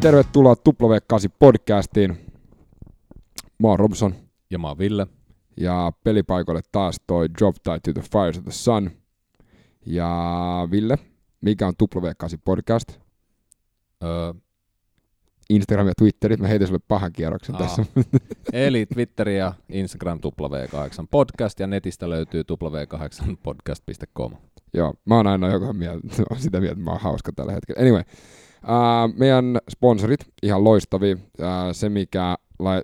Tervetuloa W8 podcastiin. Mä oon Robson Ja mä oon Ville. ja pelipaikalle taas toi Drop Tie to the Fires of the Sun. Ja Ville, mikä on W8 podcast? Öö, Instagram ja Twitteri, mä heitän sulle pahan kierroksen Aa. tässä. eli Twitteri ja Instagram W8 podcast ja netistä löytyy w8podcast.com. Joo, mä oon aina joka mieltä, sitä mieltä, että mä oon hauska tällä hetkellä. Anyway, uh, meidän sponsorit, ihan loistavia. Uh, se, mikä,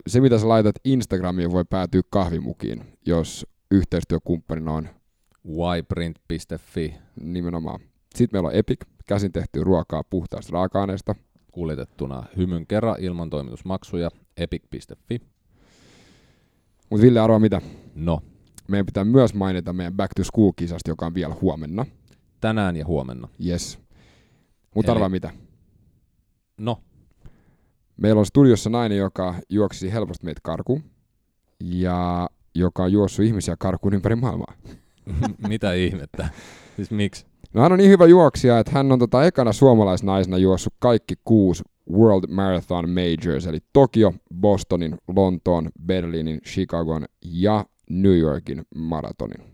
se, mitä sä laitat Instagramiin, voi päätyä kahvimukiin, jos yhteistyökumppanina on yprint.fi nimenomaan. Sitten meillä on Epic, käsin tehtyä ruokaa puhtaasta raaka-aineesta. kuljetettuna hymyn kerran ilman toimitusmaksuja epic.fi. Mutta Ville, arvaa mitä? No, Meidän pitää myös mainita meidän Back to School-kisasta, joka on vielä huomenna. tänään ja huomenna. Yes. Mutta arvaa mitä? No, Meillä on studiossa nainen, joka juoksi helposti meitä karkuun. Ja joka on juossut ihmisiä karkuun ympäri maailmaa. mitä ihmettä? Siis miksi? No hän on niin hyvä juoksija, että hän on tota ekana suomalaisnaisena juossut kaikki kuusi World Marathon Majors, eli Tokio, Bostonin, Lontoon, Berliinin, Chicagon ja New Yorkin maratonin.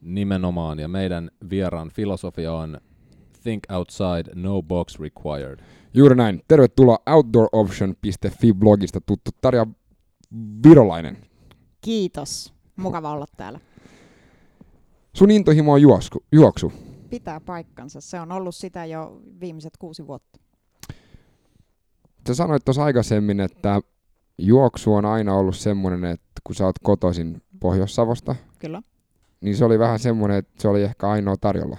Nimenomaan, ja meidän vieraan filosofia on Think outside, no box required. Juuri näin. Tervetuloa outdooroption.fi-blogista tuttu Tarja Virolainen. Kiitos. Mukava olla täällä. Sun intohimo on juoksu. juoksu. Pitää paikkansa. Se on ollut sitä jo viimeiset kuusi vuotta. Sä sanoit tuossa aikaisemmin, että juoksu on aina ollut semmoinen, että kun sä oot kotoisin Pohjois-Savosta, Kyllä. niin se oli vähän semmoinen, että se oli ehkä ainoa tarjolla.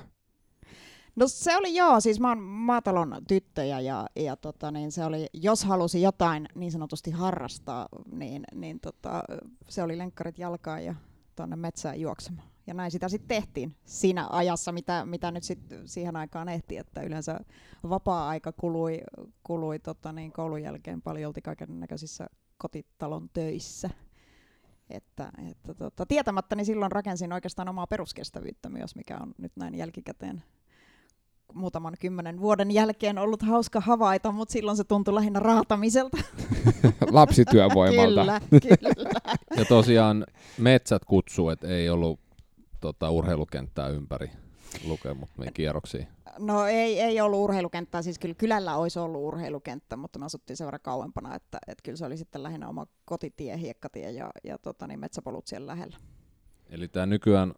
No se oli joo, siis mä oon maatalon tyttöjä ja, ja tota, niin se oli, jos halusi jotain niin sanotusti harrastaa, niin, niin tota, se oli lenkkarit jalkaan ja tuonne metsään juoksemaan. Ja näin sitä sitten tehtiin siinä ajassa, mitä, mitä nyt sit siihen aikaan ehti, että yleensä vapaa-aika kului, kului tota, niin koulun jälkeen paljolti kaiken näköisissä kotitalon töissä. Että, että tota, tietämättä niin silloin rakensin oikeastaan omaa peruskestävyyttä myös, mikä on nyt näin jälkikäteen muutaman kymmenen vuoden jälkeen ollut hauska havaita, mutta silloin se tuntui lähinnä raatamiselta. Lapsityövoimalta. kyllä, kyllä. Ja tosiaan metsät kutsuu, että ei ollut tota, urheilukenttää ympäri lukemutmiin kierroksiin. No ei, ei ollut urheilukenttää, siis kyllä kylällä olisi ollut urheilukenttä, mutta me asuttiin sen verran kauempana, että, että kyllä se oli sitten lähinnä oma kotitie, hiekkatie ja, ja tota, niin metsäpolut siellä lähellä. Eli tämä nykyään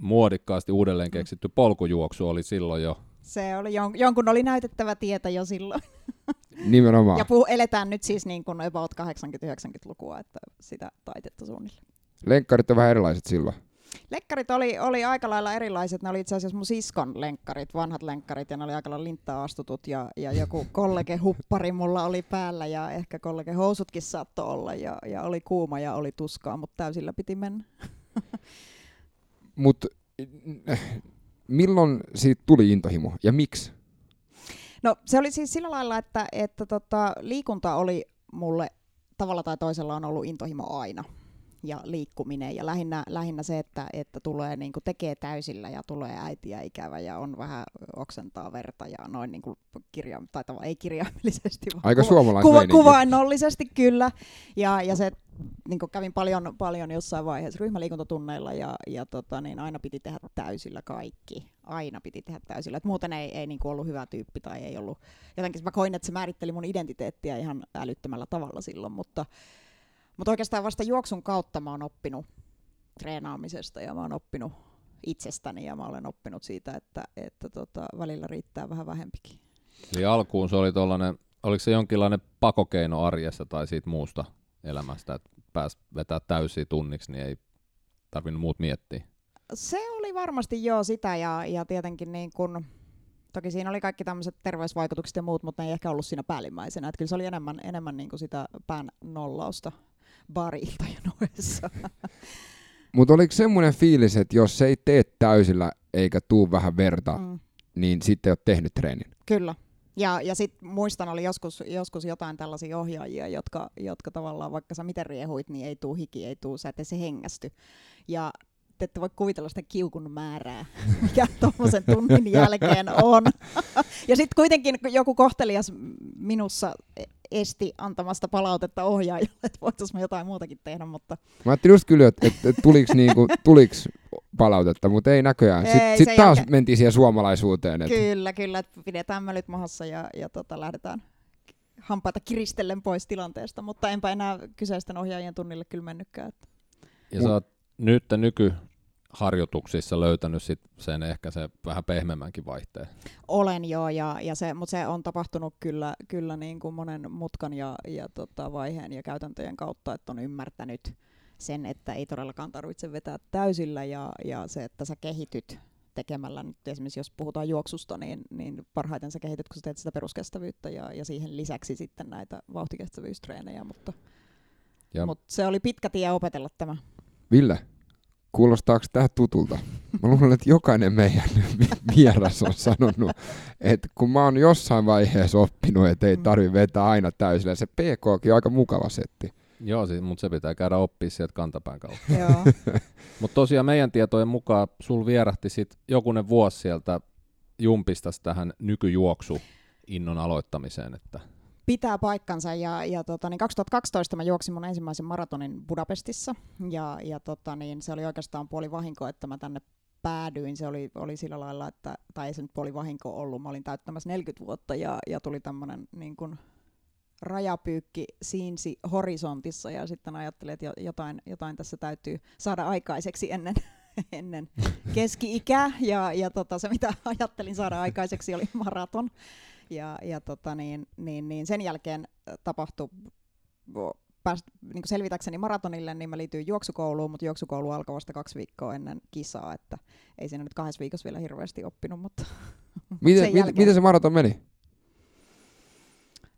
muodikkaasti uudelleen keksitty polkujuoksu oli silloin jo Se oli jon, jonkun oli näytettävä tietä jo silloin. Nimenomaan. Ja puhu, eletään nyt siis niin kuin about 80-90-lukua, että sitä taitetta suunnilleen. Lenkkarit on vähän erilaiset silloin. Lenkkarit oli, oli aika lailla erilaiset. Ne oli itse asiassa mun siskon lenkkarit, vanhat lenkkarit, ja ne oli aika lailla linttaa astutut, ja, ja joku kollege huppari mulla oli päällä, ja ehkä kollege housutkin saattoi olla, ja, ja oli kuuma ja oli tuskaa, mutta täysillä piti mennä. Mutta milloin siitä tuli intohimo ja miksi? No se oli siis sillä lailla, että, että tota, liikunta oli mulle tavalla tai toisella on ollut intohimo aina ja liikkuminen ja lähinnä, lähinnä se, että, että tulee niin kuin tekee täysillä ja tulee äitiä ikävä ja on vähän oksentaa verta ja noin niin kuin kirja, tai tavallaan ei kirjaimellisesti, vaan Aika kuva, suomalaismeininki. kuvainnollisesti kyllä. Ja, ja se niin kuin kävin paljon, paljon jossain vaiheessa ryhmäliikuntatunneilla ja, ja tota, niin aina piti tehdä täysillä kaikki. Aina piti tehdä täysillä. Et muuten ei, ei niin kuin ollut hyvä tyyppi tai ei ollut. Jotenkin mä koin, että se määritteli mun identiteettiä ihan älyttömällä tavalla silloin, mutta, mutta oikeastaan vasta juoksun kautta mä oon oppinut treenaamisesta ja mä oon oppinut itsestäni ja mä olen oppinut siitä, että, että tota, välillä riittää vähän vähempikin. Eli alkuun se oli tollanen, oliko se jonkinlainen pakokeino arjessa tai siitä muusta elämästä, että pääs vetää täysiä tunniksi, niin ei tarvinnut muut miettiä. Se oli varmasti joo sitä ja, ja tietenkin niin kun, toki siinä oli kaikki tämmöiset terveysvaikutukset ja muut, mutta ne ei ehkä ollut siinä päällimmäisenä. Että kyllä se oli enemmän, enemmän niin kuin sitä pään nollausta bari-iltojen ohessa. Mutta oliko semmoinen fiilis, että jos se ei tee täysillä eikä tuu vähän verta, Mm, niin sitten ei ole tehnyt treenin? kyllä. Ja, ja sitten muistan, oli joskus, joskus jotain tällaisia ohjaajia, jotka, jotka tavallaan, vaikka sä miten riehuit, niin ei tuu hiki, ei tuu, sä et se hengästy. Ja te ette voi kuvitella sitä kiukun määrää, mikä tuommoisen tunnin jälkeen on. ja sitten kuitenkin joku kohtelias minussa esti antamasta palautetta ohjaajalle, että voitaisiin me jotain muutakin tehdä, mutta... Mä ajattelin just kyllä, että, että, tuliks, niinku, tuliks palautetta, mutta ei näköjään. Ei, Sitten sit taas jälkeen- mentiin siihen suomalaisuuteen. Että Kyllä, kyllä, että pidetään mölyt mahassa ja, ja tota, lähdetään hampaita kiristellen pois tilanteesta, mutta enpä enää kyseisten ohjaajien tunnille kyllä mennytkään. Että. Ja sä oot nyt nykyharjoituksissa löytänyt sit sen ehkä se vähän pehmeämmänkin vaihteen. Olen jo, ja, ja se, mutta se on tapahtunut kyllä, kyllä niin kuin monen mutkan ja, ja tota, vaiheen ja käytäntöjen kautta, että on ymmärtänyt sen, että ei todellakaan tarvitse vetää täysillä ja, ja se, että sä kehityt tekemällä nyt esimerkiksi jos puhutaan juoksusta, niin, niin parhaiten sä kehityt, kun sä teet sitä peruskestävyyttä ja, ja siihen lisäksi sitten näitä vauhtikestävyystreenejä, mutta, Ja mutta se oli pitkä tie opetella tämä. Ville, kuulostaako tämä tutulta? Mä luulen, että jokainen meidän vi- vieras on sanonut, että kun mä oon jossain vaiheessa oppinut, että ei Mm. tarvi vetää aina täysillä, se PKkin on aika mukava setti. Joo, siis, mutta se pitää käydä oppia sieltä kantapään kautta. Joo. Mutta tosiaan meidän tietojen mukaan sul vierähti sit jokunen vuosi sieltä jumpista tähän nykyjuoksu innon aloittamiseen. Että Pitää paikkansa. Ja, ja tota, niin 2012 mä juoksin mun ensimmäisen maratonin Budapestissa. Ja, ja tota, niin se oli oikeastaan puoli vahinko, että mä tänne päädyin. Se oli, oli sillä lailla, että, tai ei se nyt puoli vahinko ollut, mä olin täyttämässä 40 vuotta ja, ja tuli tämmöinen niin kuin rajapyykki siinsi horisontissa. Ja sitten ajattelin, että jo- jotain, jotain tässä täytyy saada aikaiseksi ennen, ennen keski-ikää. Ja, ja tota, se mitä ajattelin saada aikaiseksi oli maraton. Ja, ja tota, niin, niin, niin sen jälkeen äh, tapahtui, vo- pääst, niin selvitäkseni maratonille, niin mä liityin juoksukouluun, mutta juoksukoulu alkoi vasta kaksi viikkoa ennen kisaa, että ei siinä nyt kahdessa viikossa vielä hirveästi oppinut, mutta miten, jälkeen- miten se maraton meni?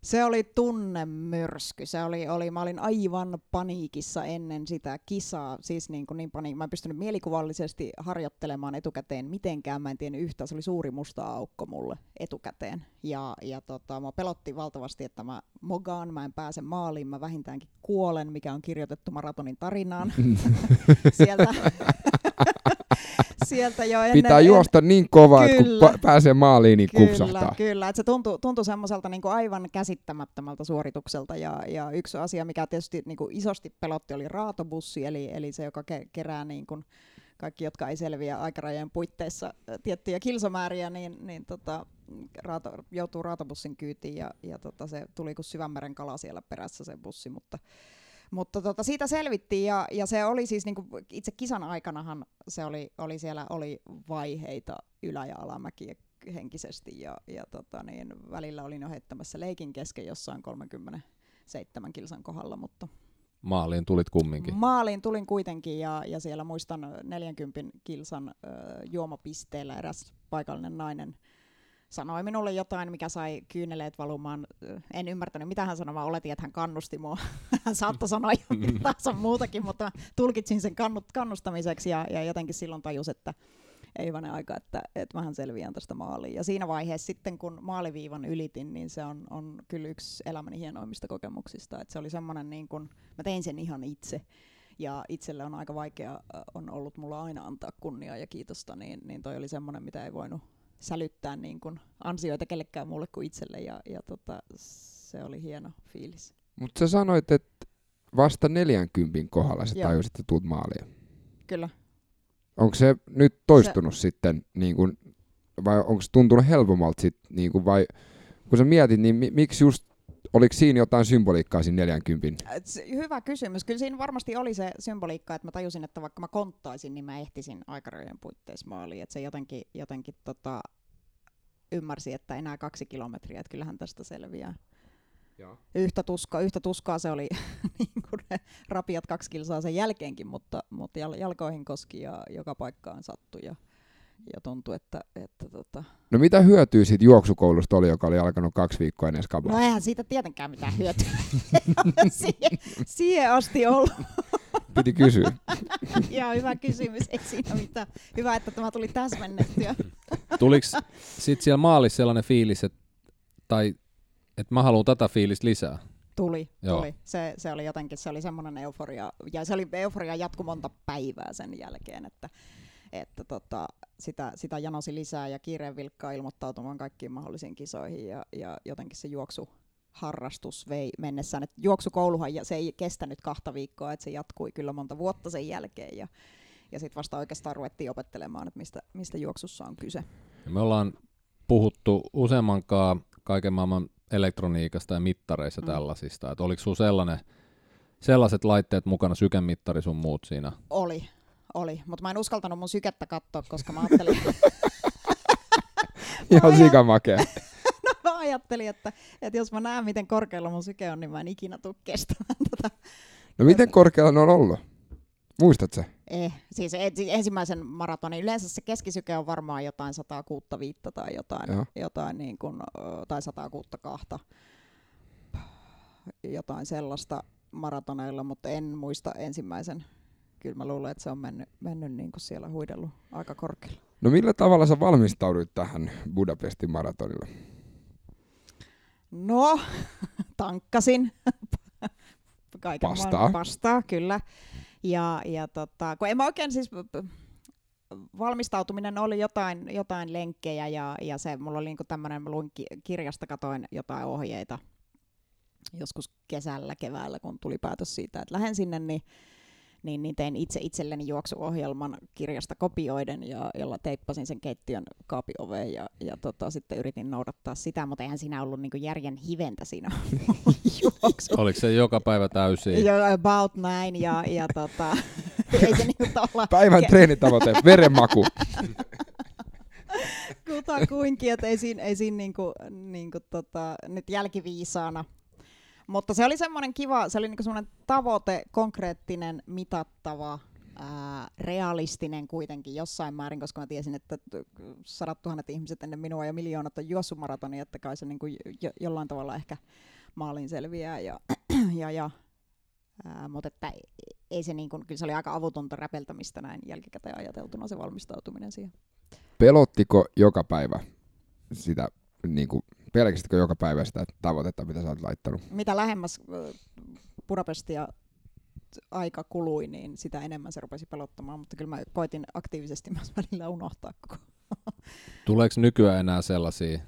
Se oli tunnemyrsky. Se oli, oli, mä olin aivan paniikissa ennen sitä kisaa. Siis niin, kuin niin paniik- Mä en pystynyt mielikuvallisesti harjoittelemaan etukäteen mitenkään. Mä en tiennyt yhtään. Se oli suuri musta aukko mulle etukäteen. Ja, ja tota, mä pelotti valtavasti, että mä mogaan, mä en pääse maaliin, mä vähintäänkin kuolen, mikä on kirjoitettu maratonin tarinaan. sieltä, sieltä jo ennen, Pitää juosta niin kovaa, että kun Kyllä. pa- pääsee maaliin, niin kupsahtaa. Kyllä, kyllä. Et se tuntui, tuntui semmoiselta niinku aivan käsittämättömältä suoritukselta. Ja, ja yksi asia, mikä tietysti niinku isosti pelotti, oli raatobussi, eli, eli se, joka ke- kerää niinku kaikki, jotka ei selviä aikarajojen puitteissa tiettyjä kilsomääriä, niin, niin tota, raato, joutuu raatobussin kyytiin ja, ja tota, se tuli kuin syvänmeren kala siellä perässä se bussi, mutta mutta tota, siitä selvittiin ja, ja se oli siis niinku, itse kisan aikanahan se oli, oli siellä oli vaiheita ylä- ja alamäkiä henkisesti ja, ja tota, niin, välillä olin jo heittämässä leikin kesken jossain 37 kilsan kohdalla, mutta maaliin tulit kumminkin. maaliin tulin kuitenkin ja, ja siellä muistan 40 kilsan ö, juomapisteellä eräs paikallinen nainen sanoi minulle jotain, mikä sai kyyneleet valumaan. En ymmärtänyt, mitä hän sanoi, vaan oletin, että hän kannusti mua. Hän saattoi sanoa jotain taas muutakin, mutta tulkitsin sen kannut, kannustamiseksi ja, ja jotenkin silloin tajus, että ei hyvänen aika, että, että mähän selviän tästä maaliin. Ja siinä vaiheessa sitten, kun maaliviivan ylitin, niin se on, on kyllä yksi elämäni hienoimmista kokemuksista. Että se oli semmoinen, niin kuin, mä tein sen ihan itse. Ja itselle on aika vaikea, on ollut mulla aina antaa kunniaa ja kiitosta, niin, niin toi oli semmoinen, mitä ei voinut sälyttää niin kuin ansioita kellekään muulle kuin itselle. Ja, ja tota, se oli hieno fiilis. Mutta sä sanoit, että vasta 40 kohdalla sä Joo. tajusit, että tuut maaliin. Kyllä. Onko se nyt toistunut se... sitten, niin kun, vai onko se tuntunut helpommalta sit, niin kun, vai kun sä mietit, niin mi- miksi just, oliko siinä jotain symboliikkaa siinä 40? Et se- Hyvä kysymys. Kyllä siinä varmasti oli se symboliikka, että mä tajusin, että vaikka mä konttaisin, niin mä ehtisin aikarajojen puitteissa maaliin. Että se jotenkin, jotenkin tota, ymmärsi, että enää kaksi kilometriä, että kyllähän tästä selviää. Joo. Yhtä, tuska, yhtä tuskaa se oli niin kuin ne rapiat kaksi kilsaa sen jälkeenkin, mutta, mutta jal, jalkoihin koski ja joka paikkaan sattui ja, ja tuntui, että, että tota... No mitä hyötyä siitä juoksukoulusta oli, joka oli alkanut kaksi viikkoa ennen skabaa? no eihän siitä tietenkään mitään hyötyä. siihen, siihen asti ollut. Piti kysyä. Ihan hyvä kysymys, ei siinä mitään. Hyvä, että tämä tuli täsmennettyä. Tuliko sitten siellä maalissa sellainen fiilis, että, tai, että mä haluan tätä fiilistä lisää? Tuli, Joo. tuli. Se, se oli jotenkin, se oli semmoinen euforia, ja se oli euforia jatku monta päivää sen jälkeen, että, että tota, sitä, sitä janosi lisää ja kiireen vilkkaa ilmoittautumaan kaikkiin mahdollisiin kisoihin ja, ja jotenkin se juoksu harrastus vei mennessään. Et juoksukouluhan ja se ei kestänyt kahta viikkoa, että se jatkui kyllä monta vuotta sen jälkeen ja, ja sitten vasta oikeastaan ruvettiin opettelemaan, että mistä, mistä juoksussa on kyse. Ja me ollaan puhuttu useammankaan kaiken maailman elektroniikasta ja mittareista Mm. tällaisista. Et oliko sellainen, sellaiset laitteet mukana, sykemittari sun muut siinä? Oli, oli. Mutta mä en uskaltanut mun sykettä katsoa, koska mä ajattelin, Ihan sikamakea. mä ajattelin että, että jos mä näen, miten korkealla mun syke on, niin mä en ikinä tule kestämään tätä. No miten korkealla ne on ollut? Muistat se? Eh, siis siis ensimmäisen maratonin, yleensä se keskisyke on varmaan jotain 165 tai jotain, Joo. jotain niin kuin, tai 162, jotain sellaista maratoneilla, mutta en muista ensimmäisen. Kyllä mä luulen, että se on mennyt, mennyt niin kuin siellä huidellut aika korkealla. No millä tavalla sä valmistauduit tähän Budapestin maratonille? No, tankkasin. Kaiken Pastaa. Pastaa, kyllä. Ja, ja tota, kun en mä oikein siis, valmistautuminen oli jotain, jotain lenkkejä ja, ja se, mulla oli niinku tämmönen, mä luin ki- kirjasta, katoin jotain ohjeita joskus kesällä, keväällä, kun tuli päätös siitä, että lähden sinne, niin niin, niin tein itse itselleni juoksuohjelman kirjasta kopioiden, ja, jolla teippasin sen keittiön kaapioveen ja, ja tota, sitten yritin noudattaa sitä, mutta eihän siinä ollut niinku järjen hiventä siinä juoksu. Oliko se joka päivä täysin? Jo, about näin, ja, ja tota, ei se niinku tavallaan Päivän treenitavoite, verenmaku. kutakuinkin, että ei siinä, ei siinä niinku, niinku tota, nyt jälkiviisaana. Mutta se oli semmoinen kiva, se oli niinku semmoinen tavoite, konkreettinen, mitattava, ää, realistinen kuitenkin jossain määrin, koska mä tiesin, että sadat tuhannet ihmiset ennen minua ja miljoonat on juossut maratonia, että kai se niinku jo, jollain tavalla ehkä maaliin selviää. Ja, ja, ja, ää, mutta että ei se niinku, kyllä se oli aika avutonta räpeltämistä näin jälkikäteen ajateltuna se valmistautuminen siihen. Pelottiko joka päivä sitä, niin kuin, pelkäsitkö joka päivä sitä tavoitetta, mitä sä oot laittanut? mitä lähemmäs Budapestia aika kului, niin sitä enemmän se rupesi pelottamaan, mutta kyllä mä koitin aktiivisesti myös välillä unohtaa koko. Tuleeko nykyään enää sellaisia,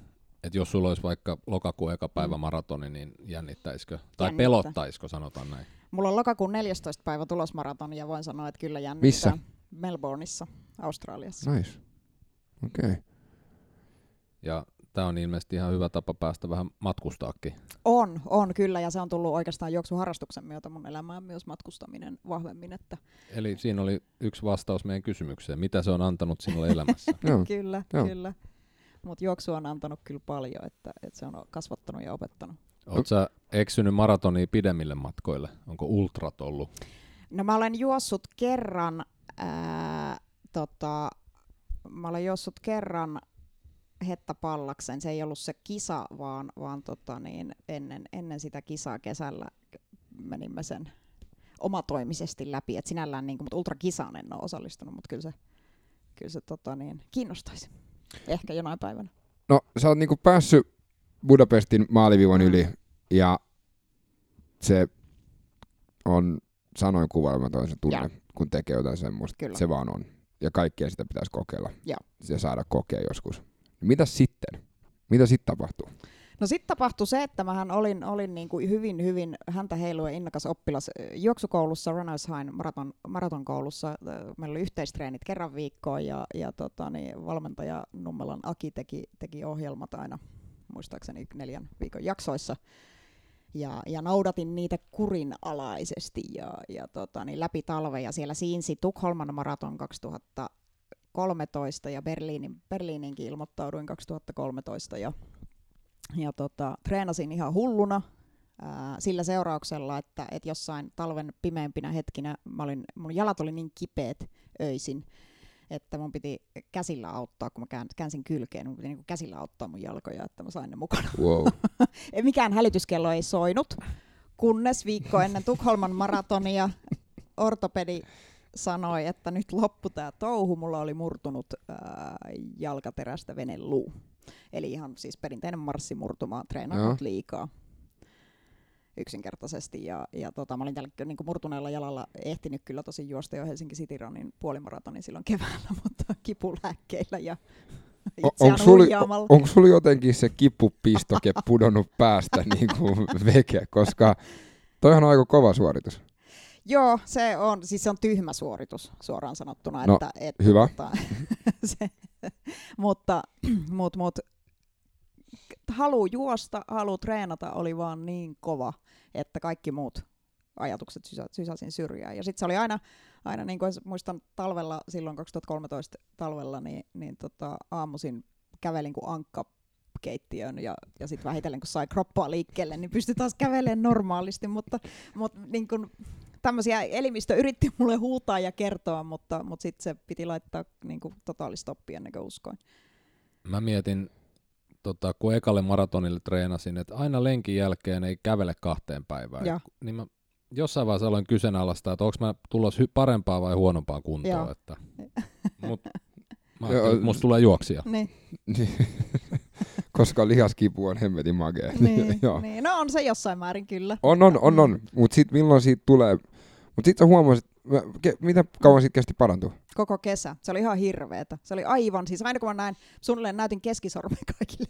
että jos sulla olisi vaikka lokakuun eka päivä Mm. maratoni, niin jännittäisikö? Tai Jännittää. pelottaisiko, sanotaan näin. Mulla on lokakuun 14. päivä tulosmaraton ja voin sanoa, että kyllä jännittää. Missä? Melbourneissa, Australiassa. Nice. Okei. Okay. Ja tämä on ilmeisesti ihan hyvä tapa päästä vähän matkustaakin. On, on kyllä, ja se on tullut oikeastaan juoksuharrastuksen myötä mun elämään myös matkustaminen vahvemmin, että Eli siinä oli yksi vastaus meidän kysymykseen. Mitä se on antanut sinulle elämässä? Joo. kyllä, Joo. kyllä. Mutta juoksu on antanut kyllä paljon, että, että se on kasvattanut ja opettanut. Oletko sä eksynyt maratonia pidemmille matkoille? Onko ultrat ollut? No mä olen juossut kerran, ää, tota, mä olen juossut kerran Hetta Pallaksen, se ei ollut se kisa, vaan, vaan tota niin, ennen, ennen sitä kisaa kesällä menimme sen omatoimisesti läpi, että sinällään niin kuin, mutta ultrakisaan en ole osallistunut, mutta kyllä se, kyllä se tota niin, kiinnostaisi. Ehkä jonain päivänä. No sä oot niinku päässyt Budapestin maaliviivan Mm. yli ja se on sanoin kuvailmaton se tunne, Joo. kun tekee jotain semmoista. Kyllä. Se vaan on. Ja kaikkea sitä pitäisi kokeilla. Joo. Ja saada kokea joskus. Mitä sitten? Mitä sitten tapahtuu? No sitten tapahtui se, että mähän olin, olin niin kuin hyvin, hyvin häntä heilua innokas oppilas juoksukoulussa, Runners High maraton, maratonkoulussa. Meillä oli yhteistreenit kerran viikkoon ja, ja tota, niin valmentaja Nummelan Aki teki, teki ohjelmat aina muistaakseni neljän viikon jaksoissa. Ja, ja noudatin niitä kurinalaisesti ja, ja tota, niin läpi talven. Ja siellä siinsi Tukholman maraton 2013 ja Berliinin, Berliininkin ilmoittauduin 2013. Ja ja tota, treenasin ihan hulluna ää, sillä seurauksella, että, että jossain talven pimeimpinä hetkinä mä olin, mun jalat oli niin kipeät öisin, että mun piti käsillä auttaa, kun mä kään- käänsin kylkeen, mun piti niinku käsillä auttaa mun jalkoja, että mä sain ne mukana. Wow. Ei Mikään hälytyskello ei soinut, kunnes viikko ennen Tukholman maratonia ortopedi sanoi, että nyt loppu tämä touhu, mulla oli murtunut ää, jalkaterästä veneluu. Eli ihan siis perinteinen marssimurtuma, treenannut liikaa. yksinkertaisesti. Ja, ja tota, mä olin tällä niin murtuneella jalalla ehtinyt kyllä tosi juosta jo Helsinki City Runin puolimaratonin silloin keväällä, mutta kipulääkkeillä ja Onko sulla, onko sulla jotenkin se kipupistoke pudonnut päästä niin kuin veke, koska toihan on aika kova suoritus. Joo, se on, siis se on tyhmä suoritus suoraan sanottuna. No, että, että, hyvä. Mutta, se, mutta, mut, mut, halu juosta, halu treenata oli vaan niin kova, että kaikki muut ajatukset sysä, sysäsin syrjään. Ja sitten se oli aina, aina niin kuin muistan talvella, silloin 2013 talvella, niin, niin tota, aamuisin kävelin kuin ankka keittiön ja, ja sitten vähitellen kun sai kroppaa liikkeelle, niin pystyi taas kävelemään normaalisti, mutta, mutta niin kun, tämmöisiä elimistö yritti mulle huutaa ja kertoa, mutta, mutta sitten se piti laittaa niin kuin totaalistoppi ennen kuin uskoin. Mä mietin, tota, kun ekalle maratonille treenasin, että aina lenkin jälkeen ei kävele kahteen päivään. Ja. Niin mä jossain vaiheessa aloin kyseenalaistaa, että onko mä tulossa hy- parempaa vai huonompaa kuntoa. Joo. Että, mut, mä ajattelin, että musta tulee juoksija. Niin, koska lihaskipu on hemmetin makea. niin, niin, no on se jossain määrin kyllä. On, on, on, on. Mutta sitten milloin siitä tulee... Mutta sitten mä- ke, mitä kauan siitä kesti parantua? Koko kesä. Se oli ihan hirveetä. Se oli aivan, siis aina kun mä näin, suunnilleen näytin keskisormen kaikille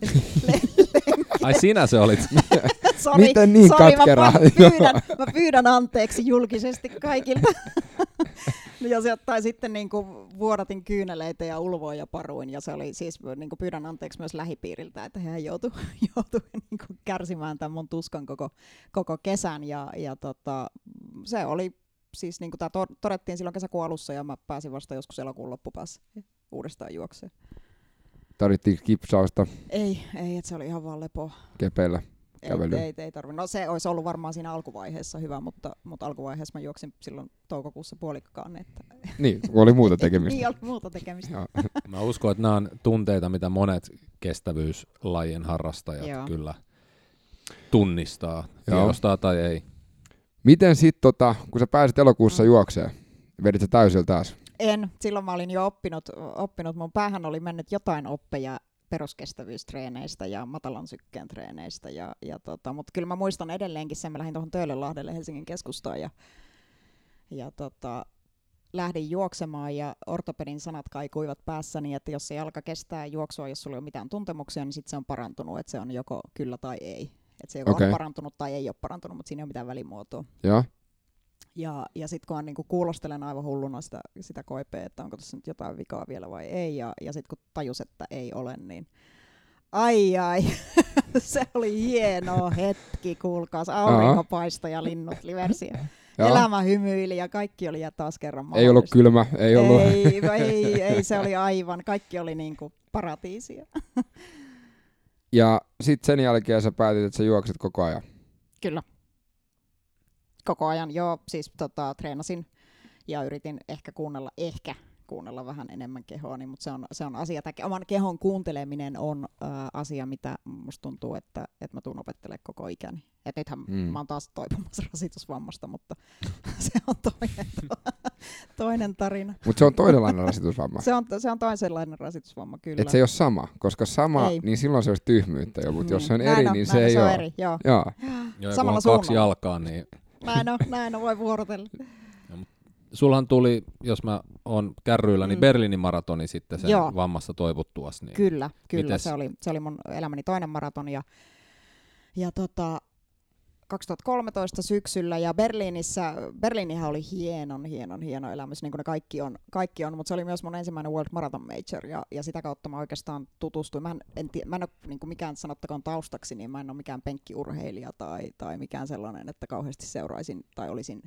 le- le- Ai sinä se olit. Sori, Miten niin sori, katkeraa? Mä, pyydän, mä pyydän anteeksi julkisesti kaikilta. ja se, tai sitten niin kuin vuodatin kyyneleitä ja ulvoin ja paruin. Ja se oli siis, niin kuin pyydän anteeksi myös lähipiiriltä, että he joutui, joutui niin kuin kärsimään tämän mun tuskan koko, koko kesän. Ja, ja tota, se oli siis, niin kuin tämä to- todettiin silloin kesäkuun alussa ja mä pääsin vasta joskus elokuun loppupäässä uudestaan juokseen. Tarvittiin kipsausta Ei, ei, että se oli ihan vaan lepo. kepeillä. Ei, kävelyyn. ei, ei tarvi. No se olisi ollut varmaan siinä alkuvaiheessa hyvä, mutta, mutta alkuvaiheessa mä juoksin silloin toukokuussa puolikkaan. Että Niin, oli muuta tekemistä. niin oli muuta tekemistä. Joo. Mä uskon, että nämä on tunteita, mitä monet kestävyyslajien harrastajat Joo. kyllä tunnistaa, tiedostaa tai ei. Miten sitten, tota, kun sä pääsit elokuussa juokseen, vedit sä täysillä taas? En, silloin mä olin jo oppinut, oppinut, mun päähän oli mennyt jotain oppeja peruskestävyystreeneistä ja matalan sykkeen treeneistä. Ja, ja tota, mutta kyllä mä muistan edelleenkin sen, mä lähdin tuohon Töölönlahdelle Helsingin keskustaan ja, ja tota, lähdin juoksemaan ja ortopedin sanat kaikuivat päässäni, että jos se jalka kestää juoksua, jos sulla ei ole mitään tuntemuksia, niin sitten se on parantunut, että se on joko kyllä tai ei. Että se joko Okei. on parantunut tai ei ole parantunut, mutta siinä ei ole mitään välimuotoa. Joo. Ja, ja sitten kun niinku kuulostelen aivan hulluna sitä, sitä koipea, että onko tässä nyt jotain vikaa vielä vai ei, ja, ja sitten kun tajus, että ei ole, niin ai ai, se oli hieno hetki, kuulkaas, aurinko paistoi ja linnut liversi. ja Joo. Elämä hymyili ja kaikki oli ja taas kerran Ei ollut kylmä, ei ollut. Ei, ei, ei, se oli aivan, kaikki oli niinku paratiisia. Ja sitten sen jälkeen sä päätit, että sä juokset koko ajan. Kyllä. Koko ajan, joo, siis tota, treenasin ja yritin ehkä kuunnella, ehkä kuunnella vähän enemmän kehoani, mutta se on, se on asia, tai oman kehon kuunteleminen on äh, asia, mitä musta tuntuu, että, että mä tuun opettelemaan koko ikäni. Et nythän Mm. mm. mä oon taas toipumassa rasitusvammasta, mutta se on toinen, toinen tarina. Mutta se on toisenlainen rasitusvamma. Se on, se on toisenlainen rasitusvamma, kyllä. Että se ei ole sama, koska sama, Ei. niin silloin se olisi tyhmyyttä jo, mutta jos se on Näin eri, on, niin se näin ei se on ole. eri, joo. Joo. Joo, ja kun Samalla on kaksi suunnalla. jalkaa, niin Näin on, näin on, voi vuorotella. Sulhan tuli, jos mä oon kärryillä, niin Mm. Berliinin maratoni sitten sen Joo. vammasta toivuttuas. Niin Kyllä, kyllä. Mites? Se oli, se oli mun elämäni toinen maraton ja, ja tota, 2013 syksyllä ja Berliinissä, Berliinihän oli hienon, hienon, hieno elämys, niin kuin ne kaikki on, kaikki on mutta se oli myös mun ensimmäinen World Marathon Major ja, ja sitä kautta mä oikeastaan tutustuin. Mä en, en, tie, mä en ole niin kuin mikään sanottakoon taustaksi, niin mä en ole mikään penkkiurheilija tai, tai mikään sellainen, että kauheasti seuraisin tai olisin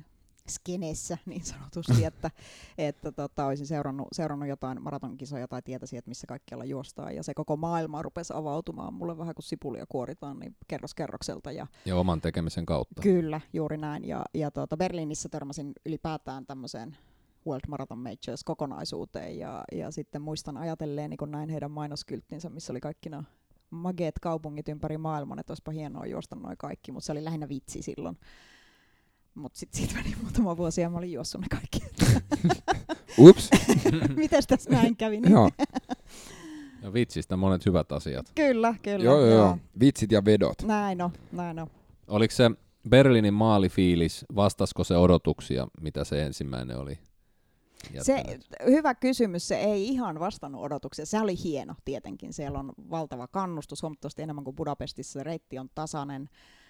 skenessä niin sanotusti, että, että tota, olisin seurannut, seurannut jotain maratonkisoja tai tietäisin, että missä kaikkialla juostaan. Ja se koko maailma rupesi avautumaan mulle vähän kuin sipulia kuoritaan niin kerros kerrokselta. Ja ja oman tekemisen kautta. kyllä, juuri näin. Ja, ja tuota, Berliinissä törmäsin ylipäätään tämmöiseen World Marathon Majors kokonaisuuteen ja, ja sitten muistan ajatelleen, niin kun näin heidän mainoskylttinsä, missä oli kaikki nämä mageet kaupungit ympäri maailman, että olisipa hienoa juosta noin kaikki, mutta se oli lähinnä vitsi silloin. Mutta sitten siitä meni muutama vuosi ja mä olin juossut ne kaikki. Ups. Mites tässä näin kävi? Niin? joo. Ja vitsistä monet hyvät asiat. Kyllä, kyllä. joo, joo, joo. Vitsit ja vedot. Näin on, näin on. Oliko se Berliinin maalifiilis, vastasko se odotuksia, mitä se ensimmäinen oli? Se, hyvä kysymys, se ei ihan vastannut odotuksia. Se oli hieno tietenkin, siellä on valtava kannustus, huomattavasti enemmän kuin Budapestissa, se reitti on tasainen,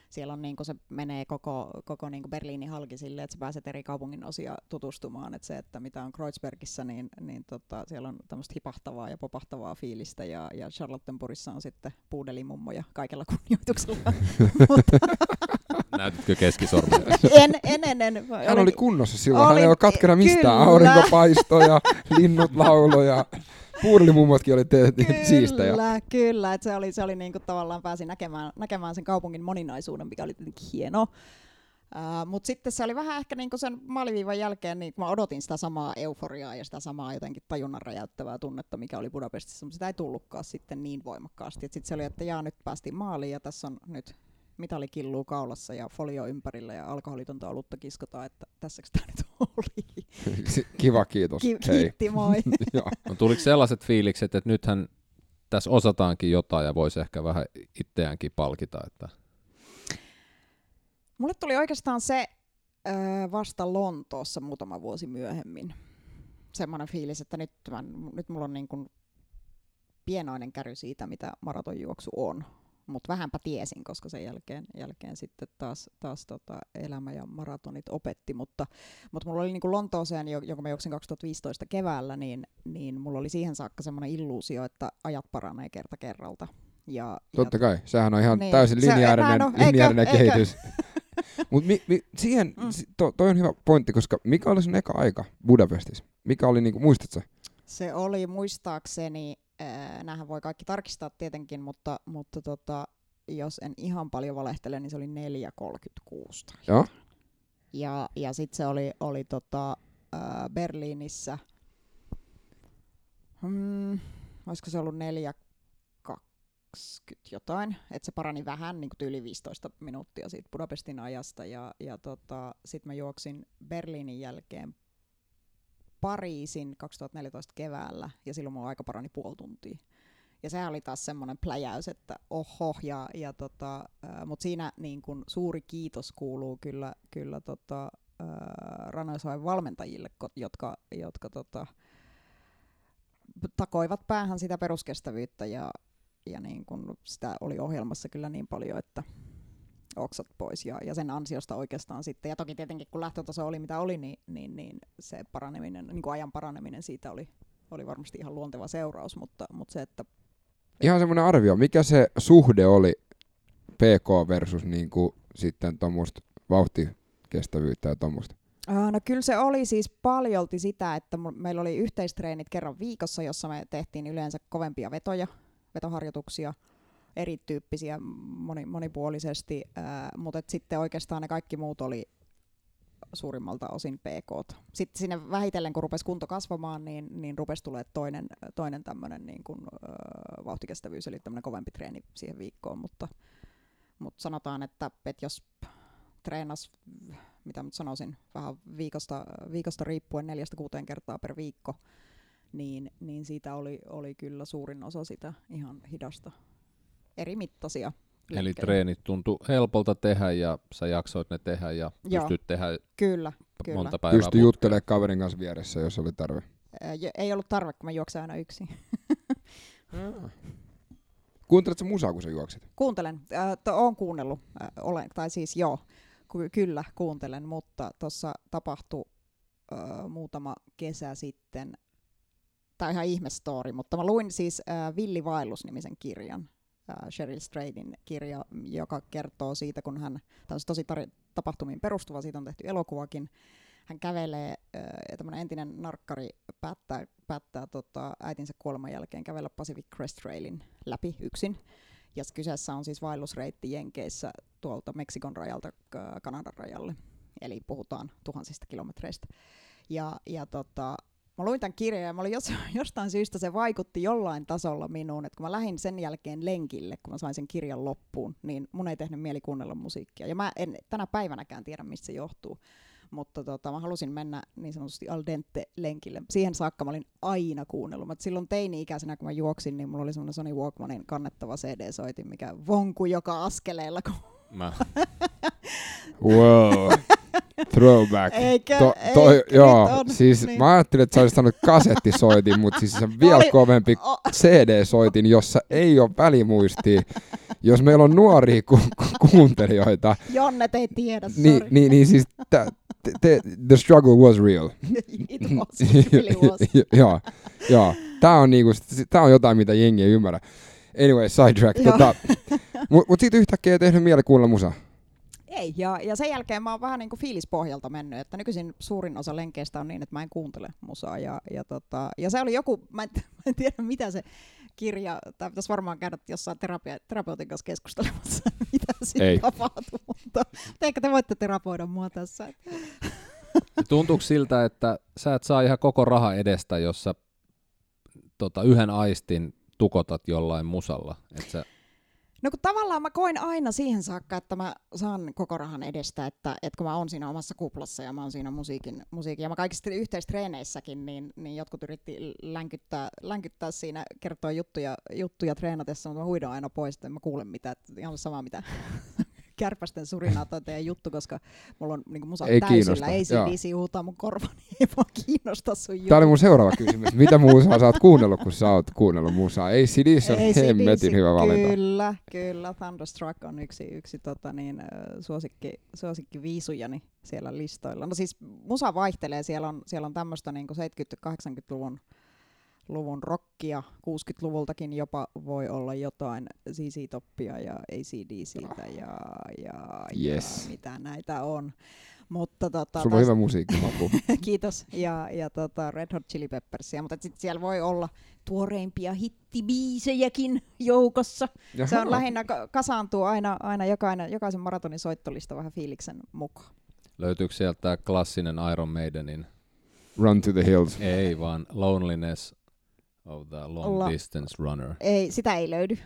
siellä on niin se menee koko, koko niin Berliinin halki silleen, että sä pääset eri kaupungin osia tutustumaan. Että se, että mitä on Kreuzbergissä, niin, niin tota, siellä on tämmöistä hipahtavaa ja popahtavaa fiilistä ja, ja Charlottenburgissa on sitten puudelimummoja kaikella kunnioituksella. Näytitkö keskisormen? en, en, en, en. Hän oli kunnossa silloin, Oli- hän ei ole katkera mistään. kyllä. Aurinko paistoi ja linnut lauloi ja puurilimummotkin oli te- te- siistejä. Kyllä, kyllä. Et se oli, se oli niinku tavallaan pääsi näkemään, näkemään sen kaupungin moninaisuuden, mikä oli tietenkin hieno. Uh, Mutta sitten se oli vähän ehkä niinku sen maaliviivan jälkeen, niin kun mä odotin sitä samaa euforiaa ja sitä samaa jotenkin tajunnan räjäyttävää tunnetta, mikä oli Budapestissa, mutta sitä ei tullutkaan sitten niin voimakkaasti. Sitten se oli, että jaa, nyt päästiin maaliin ja tässä on nyt mitali killuu kaulassa ja folio ympärillä ja alkoholitonta olutta kiskotaan, että tässäks tämä nyt oli. Kiva, kiitos. Ki- Hei. kiitti, moi. Joo. No, tuliko sellaiset fiilikset, että nythän tässä osataankin jotain ja voisi ehkä vähän itseäänkin palkita, että Mulle tuli oikeastaan se öö, vasta Lontoossa muutama vuosi myöhemmin. Semmoinen fiilis, että nyt, mä, nyt mulla on niin kuin pienoinen käry siitä, mitä maratonjuoksu on. Mutta vähänpä tiesin, koska sen jälkeen, jälkeen sitten taas, taas tota elämä ja maratonit opetti. Mutta, mutta mulla oli niin kuin Lontooseen, jo- jonka mä juoksin 2015 keväällä, niin, niin mulla oli siihen saakka semmoinen illuusio, että ajat paranee kerta kerralta. Ja, Totta ja, kai, sehän on ihan Niin. täysin Se- lineaarinen, oo- eikö- lineaarinen eikö? kehitys. Mutta mi, mi, siihen, Mm. to, toi on hyvä pointti, koska mikä oli sun eka aika Budapestissa? Mikä oli, niinku, muistatko? Se oli muistaakseni, äh, näähän voi kaikki tarkistaa tietenkin, mutta, mutta tota, jos en ihan paljon valehtele, niin se oli 4.36. tai Joo. Ja, ja sitten se oli, oli tota, äh, Berliinissä, hmm, olisiko se ollut 4.20 jotain, että se parani vähän, niin kuin yli 15 minuuttia siitä Budapestin ajasta. Ja, ja tota, sitten mä juoksin Berliinin jälkeen Pariisin 2014 keväällä, ja silloin mulla aika parani puoli tuntia. Ja sehän oli taas semmoinen pläjäys, että oho, ja, ja tota, mutta siinä niin kun suuri kiitos kuuluu kyllä, kyllä tota, Ranoisvain valmentajille, jotka, jotka tota, takoivat päähän sitä peruskestävyyttä, ja, ja niin kun sitä oli ohjelmassa kyllä niin paljon, että oksat pois ja, ja sen ansiosta oikeastaan sitten, ja toki tietenkin kun lähtötaso oli mitä oli, niin, niin, niin se paraneminen, niin kuin ajan paraneminen siitä oli, oli varmasti ihan luonteva seuraus, mutta, mutta se, että Ihan semmoinen arvio, mikä se suhde oli PK versus niinku, sitten tuommoista vauhtikestävyyttä ja tuommoista? No kyllä se oli siis paljolti sitä, että meillä oli yhteistreenit kerran viikossa, jossa me tehtiin yleensä kovempia vetoja, vetoharjoituksia, erityyppisiä moni, monipuolisesti, ää, mutta sitten oikeastaan ne kaikki muut oli suurimmalta osin PK. Sitten sinne vähitellen, kun rupesi kunto kasvamaan, niin, niin rupesi tulee toinen, toinen tämmöinen niin kuin, äh, vauhtikestävyys, eli tämmöinen kovempi treeni siihen viikkoon, mutta, mutta sanotaan, että, että jos treenas, mitä nyt sanoisin, vähän viikosta, viikosta riippuen neljästä kuuteen kertaa per viikko, niin, niin siitä oli, oli kyllä suurin osa sitä ihan hidasta eri mittaisia. Eli lenkkejä. treenit tuntui helpolta tehdä ja sä jaksoit ne tehdä ja Joo. pystyt tehdä Kyllä, kyllä. monta päivää Pystyi juttelemaan kaverin kanssa vieressä, jos oli tarve. Ää, Ei ollut tarve, kun mä juoksen aina yksin. Kuunteletko musaa, kun sä juoksit? Kuuntelen, äh, to, oon kuunnellut, äh, olen, tai siis joo, ky- kyllä kuuntelen, mutta tuossa tapahtui äh, muutama kesä sitten, tämä on ihan ihmestory, mutta mä luin siis äh, Villi Vaellus-nimisen kirjan, äh, Cheryl Stradin kirja, joka kertoo siitä, kun hän, tämä on siis tosi tar- tapahtumiin perustuva, siitä on tehty elokuvakin, hän kävelee, äh, tämmöinen entinen narkkari päättää, päättää tota, äitinsä kuoleman jälkeen kävellä Pacific Crest Trailin läpi yksin. Ja kyseessä on siis vaellusreitti Jenkeissä tuolta Meksikon rajalta Ka- Kanadan rajalle. Eli puhutaan tuhansista kilometreistä. Ja, ja tota, mä luin tämän kirjan ja mä olin jos, jostain syystä se vaikutti jollain tasolla minuun, että kun mä lähdin sen jälkeen lenkille, kun mä sain sen kirjan loppuun, niin mun ei tehnyt mieli kuunnella musiikkia. Ja mä en tänä päivänäkään tiedä, mistä se johtuu. Mutta tota, mä halusin mennä niin sanotusti al dente lenkille. Siihen saakka mä olin aina kuunnellut. Mä silloin teini-ikäisenä, kun mä juoksin, niin mulla oli semmoinen Sony Walkmanin kannettava CD-soitin, mikä vonkui joka askeleella, kun Mä, Wow. Throwback. Eikö? To, toi, Nyt joo, on. siis Niin. mä ajattelin, että sä olisit sanonut kasettisoitin, mutta siis se on vielä Oli- kovempi O- CD-soitin, jossa ei ole välimuistia. Jos meillä on nuoria ku- ku- kuuntelijoita, Jonnet ei tiedä, niin, sorry. niin, niin siis tä, te, te, the struggle was real. It was, it really was. joo, joo. Tää on, niinku, tää on jotain, mitä jengi ei ymmärrä. Anyway, sidetrack. Tota, Mutta mut siitä yhtäkkiä ei tehnyt mieli kuunnella musaa. Ei, ja, ja sen jälkeen mä oon vähän niin kuin fiilispohjalta mennyt, että nykyisin suurin osa lenkeistä on niin, että mä en kuuntele musaa. Ja, ja, tota, ja se oli joku, mä en, mä en tiedä mitä se kirja, tai pitäisi varmaan käydä jossain terapia, terapeutin kanssa keskustelemassa, mitä siinä Ei. tapahtuu, mutta ehkä te voitte terapoida mua tässä. Tuntuuko siltä, että sä et saa ihan koko raha edestä, jos sä tota, yhden aistin tukotat jollain musalla? Et sä, No kun tavallaan mä koin aina siihen saakka, että mä saan koko rahan edestä, että, että kun mä oon siinä omassa kuplassa ja mä oon siinä musiikin, musiikin ja mä kaikissa yhteistreeneissäkin, niin, niin jotkut yritti länkyttää, länkyttää siinä, kertoa juttuja, juttuja treenatessa, mutta mä huidon aina pois, että en mä kuule että ihan sama mitä kärpästen surinaa toi teidän juttu, koska mulla on niin musa Ei täysillä, kiinnosta, ei joo. CDC huutaa mun korvaan, niin ei vaan kiinnosta sun juttu. Tämä oli mun seuraava kysymys. Mitä musaa sä oot kuunnellut, kun sä oot kuunnellut musaa? Ei CDs on hemmetin hyvä valinta. Kyllä, kyllä. Thunderstruck on yksi, yksi tota niin, suosikki, suosikki viisujani siellä listoilla. No siis musa vaihtelee, siellä on, siellä on tämmöistä niin 70-80-luvun luvun rockia, 60-luvultakin jopa voi olla jotain ZZ Toppia ja ACDCtä ja, ja, Yes. ja mitä näitä on. Mutta tota, Sulla on hyvä musiikkimaku. Kiitos. Ja, ja tota Red Hot Chili Peppersia, mutta sitten siellä voi olla tuoreimpia hittibiisejäkin joukossa. Se Jaha. on lähinnä, ka- kasaantuu aina, aina jokainen, jokaisen maratonin soittolista vähän fiiliksen mukaan. löytyykö sieltä klassinen Iron Maidenin, Run to the hills. ei vaan Loneliness of the Long La- Distance Runner? Ei, sitä ei löydy.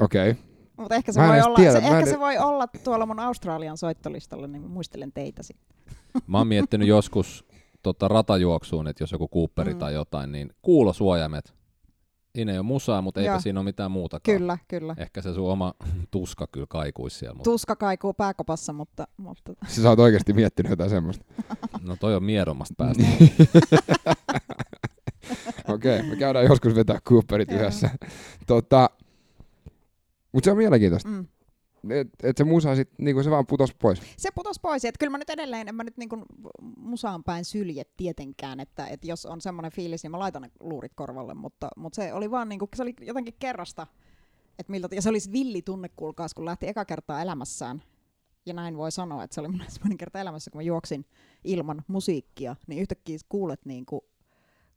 Okei. Okay. Mutta ehkä, se voi, olla, tiedä, se, mä en ehkä e- se voi olla tuolla mun Australian soittolistalla, niin muistelen teitä sitten. Mä oon miettinyt joskus tota ratajuoksuun, että jos joku Cooperi Mm. tai jotain, niin kuulosuojamet. Siinä ei ole musaa, mutta eipä Joo. siinä ole mitään muutakaan. Kyllä, kyllä. Ehkä se sun oma tuska kyllä kaikuisi siellä. Mutta, Tuska kaikuu pääkopassa, mutta, mutta Siis sä oot oikeasti miettinyt jotain semmoista. no toi on miedommasta päästä. Okei, okay, me käydään joskus vetää Cooperit yhdessä. Tota, mutta se on mielenkiintoista. mm. Että et se musa sit, niinku se vaan putos pois. se putos pois. Että kyllä mä nyt edelleen, en mä nyt niinku musaan päin sylje tietenkään, että, että jos on semmoinen fiilis, niin mä laitan ne luurit korvalle, mutta, mutta se oli vaan niinku, se oli jotenkin kerrasta, että miltä, ja se oli villi tunne, kuulkaas, kun lähti eka kertaa elämässään, ja näin voi sanoa, että se oli mun ensimmäinen kerta elämässä, kun mä juoksin ilman musiikkia, niin yhtäkkiä kuulet niin kuin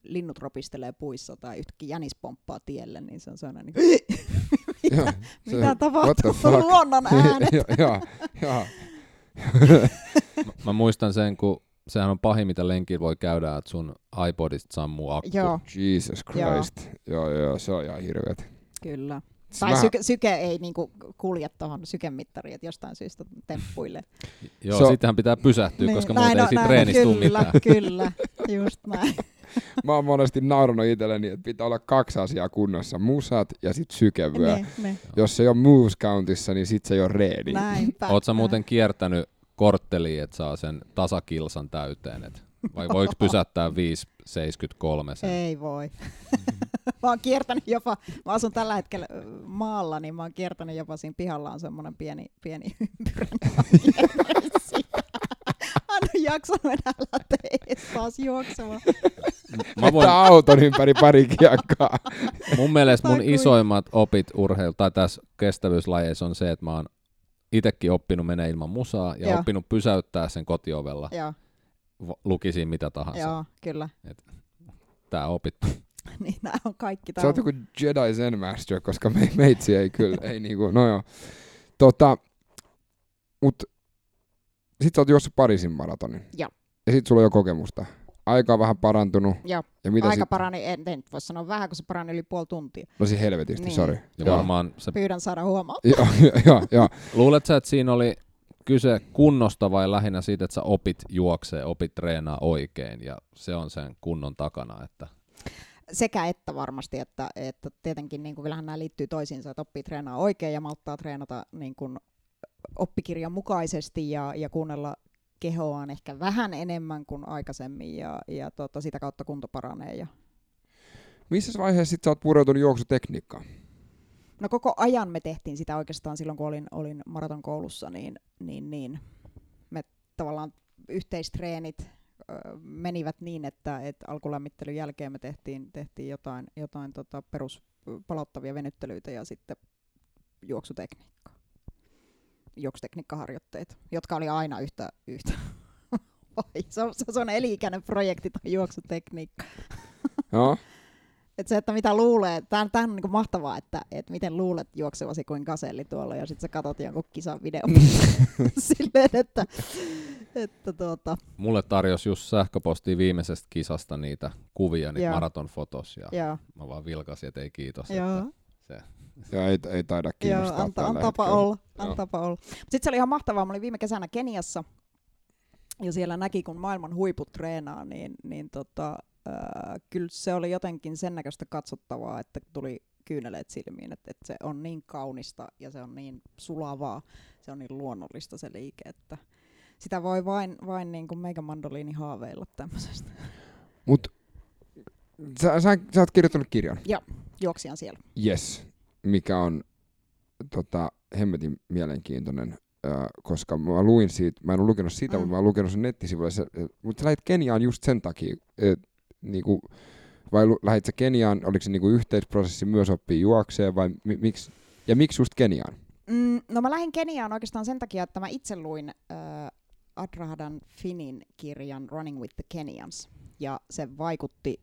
linnut ropistelee puissa tai yhtäkkiä jänis pomppaa tielle, niin se on sellainen niin mitä, Joo, se- mitä tapahtuu, luonnon äänet. Joo, joo, joo. mä, mä muistan sen, kun sehän on pahin, mitä lenkillä voi käydä, että sun iPodista sammuu akku. Joo, Jesus Christ. Joo, joo, se on ihan hirveet. kyllä. Siis Tai mä- syke, syke ei niinku kulje tuohon sykemittariin, että jostain syystä temppuille. Joo, Se on- sittenhän pitää pysähtyä, koska muuten ei on, siitä treenistä tule kyllä, mitään. Kyllä, just näin. Mä oon monesti naurannut itselleni, että pitää olla kaksi asiaa kunnossa. Musat ja sit sykevyö. ne, ne, Jos se ei ole moves countissa, niin sit se ei ole ready. näinpä. Oot sä muuten kiertänyt kortteliin, että saa sen tasakilsan täyteen? Et vai voiko pysäyttää 5,73 sen? Ei voi. mä oon kiertänyt jopa, mä asun tällä hetkellä maalla, niin mä oon kiertänyt jopa siinä pihalla on semmoinen pieni, pieni ympyrä. mä en jaksanut enää lähteä taas juoksemaan. Mä voin, auton ympäri pari kiekkaa. mun mielestä mun isoimmat opit urheilu tai tässä kestävyyslajeissa on se, että mä oon itekin oppinut menee ilman musaa ja Joo. oppinut pysäyttää sen kotiovella, Joo, v- lukisin mitä tahansa. joo, kyllä. Tää opittu. niin nämä on kaikki. Sä Tää oot joku Jedi Zen Master, koska me, meitsi ei kyllä, ei niinku, no joo. Tota, mut sit sä oot juossut Pariisin maratonin. Joo. Ja sit sulla on jo kokemusta. Aika on vähän parantunut. Joo, Ja mitä aika sit? parani, en, en voi sanoa vähän, kun se parani yli puoli tuntia. No siis helvetisti, Niin. sori. Ja Joo. varmaan se, Pyydän saada huomaa. Joo, joo, joo. luulet sä, että siinä oli kyse kunnosta vai lähinnä siitä, että sä opit juoksee, opit treenaa oikein ja se on sen kunnon takana, että sekä että varmasti, että, että tietenkin niin kuin, kyllähän nämä liittyy toisiinsa, että oppii treenaa oikein ja malttaa treenata niin kuin, oppikirjan mukaisesti ja, ja kuunnella kehoaan ehkä vähän enemmän kuin aikaisemmin ja, ja tota, sitä kautta kunto paranee. Ja... Missä vaiheessa sit sä oot pureutunut juoksutekniikkaan? No koko ajan me tehtiin sitä oikeastaan silloin, kun olin, olin maratonkoulussa, niin, niin, niin me tavallaan yhteistreenit menivät niin, että, että alkulämmittelyn jälkeen me tehtiin, tehtiin jotain, jotain tota peruspalauttavia venyttelyitä ja sitten juoksutekniikkaa. Juoksutekniikkaharjoitteet, jotka oli aina yhtä, yhtä se on, se on eli-ikäinen projekti tai juoksutekniikka. Joo. Et se, että mitä luulee, tämä on niinku mahtavaa, että et miten luulet juoksevasi kuin kaselli tuolla ja sitten sä katot jonkun kisan video silleen, että, että tuota. Mulle tarjosi just sähköpostiin viimeisestä kisasta niitä kuvia, niitä Joo. maratonfotos ja Joo, mä vaan vilkasin, että ei kiitos. joo, Että se, Ja ei, ei taida joo kiinnostaa anta, tällä antapa hetkellä. olla, Joo. antapa olla. Sitten se oli ihan mahtavaa, mä olin viime kesänä Keniassa ja siellä näki, kun maailman huiput treenaa, niin, niin tota, äh, kyllä se oli jotenkin sen näköistä katsottavaa, että tuli kyyneleet silmiin, että, että se on niin kaunista ja se on niin sulavaa, se on niin luonnollista se liike, että sitä voi vain, vain niin kuin meikä mandoliini haaveilla tämmöisestä. Mut sä, sä, sä oot kirjoittanut kirjan. Juoksijan siellä. Yes. Mikä on tota, hemmetin mielenkiintoinen, ö, koska mä luin siitä, mä en ole lukenut sitä, Mm. mutta mä oon lukenut sen nettisivuilla, se, mutta sä lähit Keniaan just sen takia, et, niinku, vai lähit sä Keniaan, oliko se niinku yhteisprosessi myös oppii juokseen vai mi, miksi, ja miksi just Keniaan? Mm, no mä lähdin Keniaan oikeastaan sen takia, että mä itse luin äh, Adrahadan Finin kirjan Running with the Kenyans. Ja se vaikutti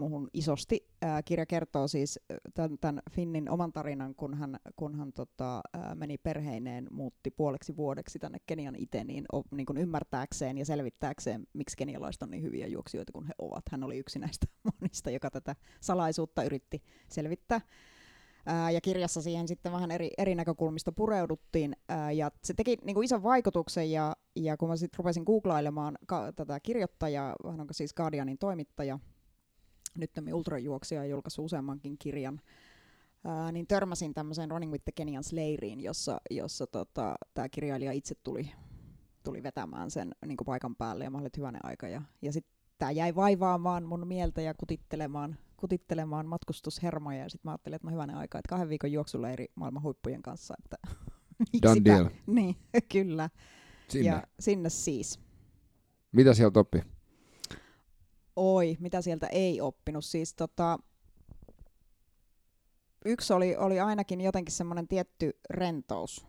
muhun isosti. Äh, kirja kertoo siis tämän, tämän Finnin oman tarinan, kun hän, kun hän tota, äh, meni perheineen, muutti puoleksi vuodeksi tänne Kenian itse, niin, o, niin kuin ymmärtääkseen ja selvittääkseen, miksi kenialaiset on niin hyviä juoksijoita kuin he ovat. Hän oli yksi näistä monista, joka tätä salaisuutta yritti selvittää. Ää, ja kirjassa siihen sitten vähän eri, eri näkökulmista pureuduttiin, ää, ja se teki niin kuin ison vaikutuksen, ja, ja kun mä sitten rupesin googlailemaan ka- tätä kirjoittajaa, hän on siis Guardianin toimittaja, nyt ultrajuoksija ja julkaissut useammankin kirjan, ää, niin törmäsin tämmöiseen Running with the Kenyans leiriin, jossa, jossa tota, tämä kirjailija itse tuli, tuli vetämään sen niin kuin paikan päälle, ja mä olin, että hyvänen aika, ja, ja sitten tämä jäi vaivaamaan mun mieltä ja kutittelemaan, kutittelemaan matkustushermoja. Ja sitten mä ajattelin, että no hyvänen aika, että kahden viikon juoksuleiri maailman huippujen kanssa. Että Done deal. Niin, kyllä. Sinne. Ja sinne siis. Mitä sieltä oppi? Oi, mitä sieltä ei oppinut. Siis tota, yksi oli, oli ainakin jotenkin semmoinen tietty rentous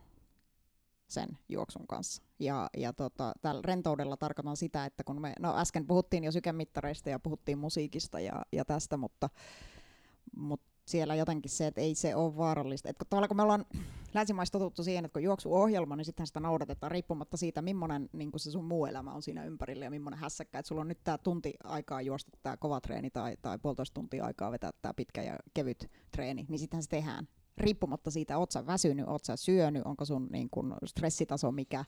sen juoksun kanssa. Ja, ja tota, tällä rentoudella tarkoitan sitä, että kun me, no äsken puhuttiin jo sykemittareista ja puhuttiin musiikista ja, ja tästä, mutta, mutta siellä jotenkin se, että ei se ole vaarallista. Että kun, tavallaan kun me ollaan länsimaissa totuttu siihen, että kun juoksuohjelma, niin sittenhän sitä noudatetaan riippumatta siitä, millainen niin se sun muu elämä on siinä ympärillä ja millainen hässäkkä. Että sulla on nyt tämä tunti aikaa juosta tämä kova treeni tai, tai puolitoista tuntia aikaa vetää tämä pitkä ja kevyt treeni, niin sittenhän se tehdään. Riippumatta siitä, oot sä väsynyt, oot sä syönyt, onko sun niin kun, stressitaso mikä,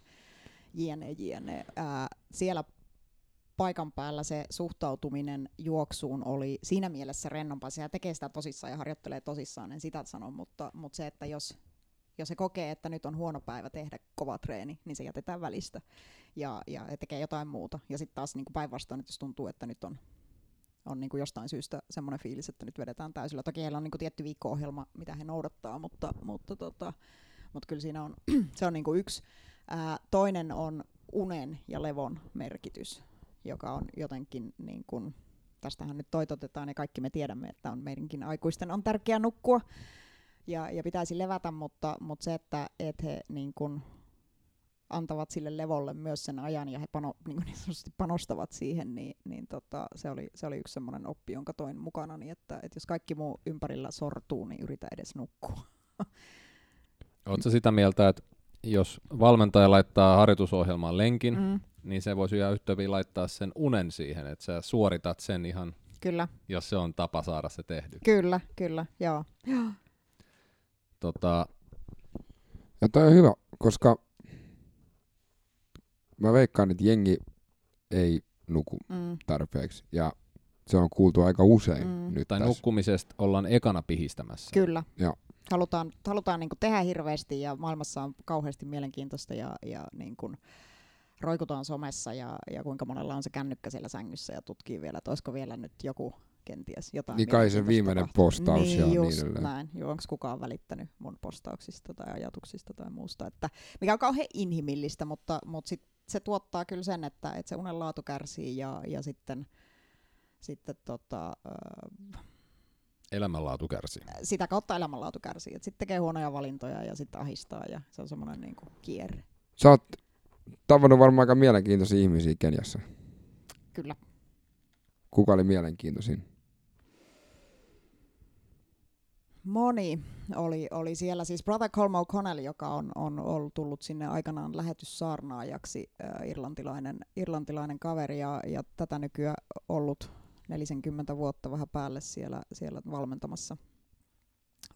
jne, jne. Ää, siellä paikan päällä se suhtautuminen juoksuun oli siinä mielessä rennompaa. Sehän tekee sitä tosissaan ja harjoittelee tosissaan, en sitä sano, mutta, mutta se, että jos, jos se kokee, että nyt on huono päivä tehdä kova treeni, niin se jätetään välistä ja, ja tekee jotain muuta. Ja sitten taas niin päinvastoin, että jos tuntuu, että nyt on, on niin kuin jostain syystä semmoinen fiilis, että nyt vedetään täysillä. Toki heillä on niin kuin tietty viikko-ohjelma, mitä he noudattaa, mutta, mutta, tota, mutta kyllä siinä on, se on niin kuin yksi. Ää, toinen on unen ja levon merkitys joka on jotenkin niin kuin, tästähän nyt toitotetaan ja kaikki me tiedämme, että on meidänkin aikuisten on tärkeää nukkua ja, ja pitäisi levätä, mutta, mutta se, että et he niin kuin, antavat sille levolle myös sen ajan ja he pano, niin, kuin niin panostavat siihen, niin, niin tota, se, oli, se oli yksi semmoinen oppi, jonka toin mukana, niin että, että jos kaikki muu ympärillä sortuu, niin yritä edes nukkua. Oletko sitä mieltä, että jos valmentaja laittaa harjoitusohjelmaan lenkin, mm. Niin se voisi ihan yhtä hyvin laittaa sen unen siihen, että sä suoritat sen ihan, kyllä, jos se on tapa saada se tehty. kyllä, kyllä, joo. Tota, Ja toi on hyvä, koska mä veikkaan, että jengi ei nuku Mm, tarpeeksi. Ja se on kuultu aika usein Mm. nyt tai tässä. nukkumisesta ollaan ekana pihistämässä. kyllä, Halutaan, halutaan niin tehdä hirveästi ja maailmassa on kauheasti mielenkiintoista ja, ja niin kuin roikutaan somessa ja, ja kuinka monella on se kännykkä siellä sängyssä ja tutkii vielä, että olisiko vielä nyt joku kenties jotain Niin kai se viimeinen postaus niin, ja just niin edelleen. näin. Joo, onko kukaan välittänyt mun postauksista tai ajatuksista tai muusta. Että, mikä on kauhean inhimillistä, mutta, mutta sit se tuottaa kyllä sen, että, että se unen laatu kärsii ja, ja sitten, sitten tota, ö, Elämänlaatu kärsii. sitä kautta elämänlaatu kärsii. Sitten tekee huonoja valintoja ja sitten ahistaa ja se on semmoinen niin kuin kierre. Sä oot tavannut varmaan aika mielenkiintoisia ihmisiä Keniassa. Kyllä. Kuka oli mielenkiintoisin? Moni oli, oli siellä, siis Brother Colm O'Connell, joka on, on ollut tullut sinne aikanaan lähetyssaarnaajaksi, äh, irlantilainen, irlantilainen kaveri ja, ja tätä nykyään ollut 40 vuotta vähän päälle siellä, siellä valmentamassa,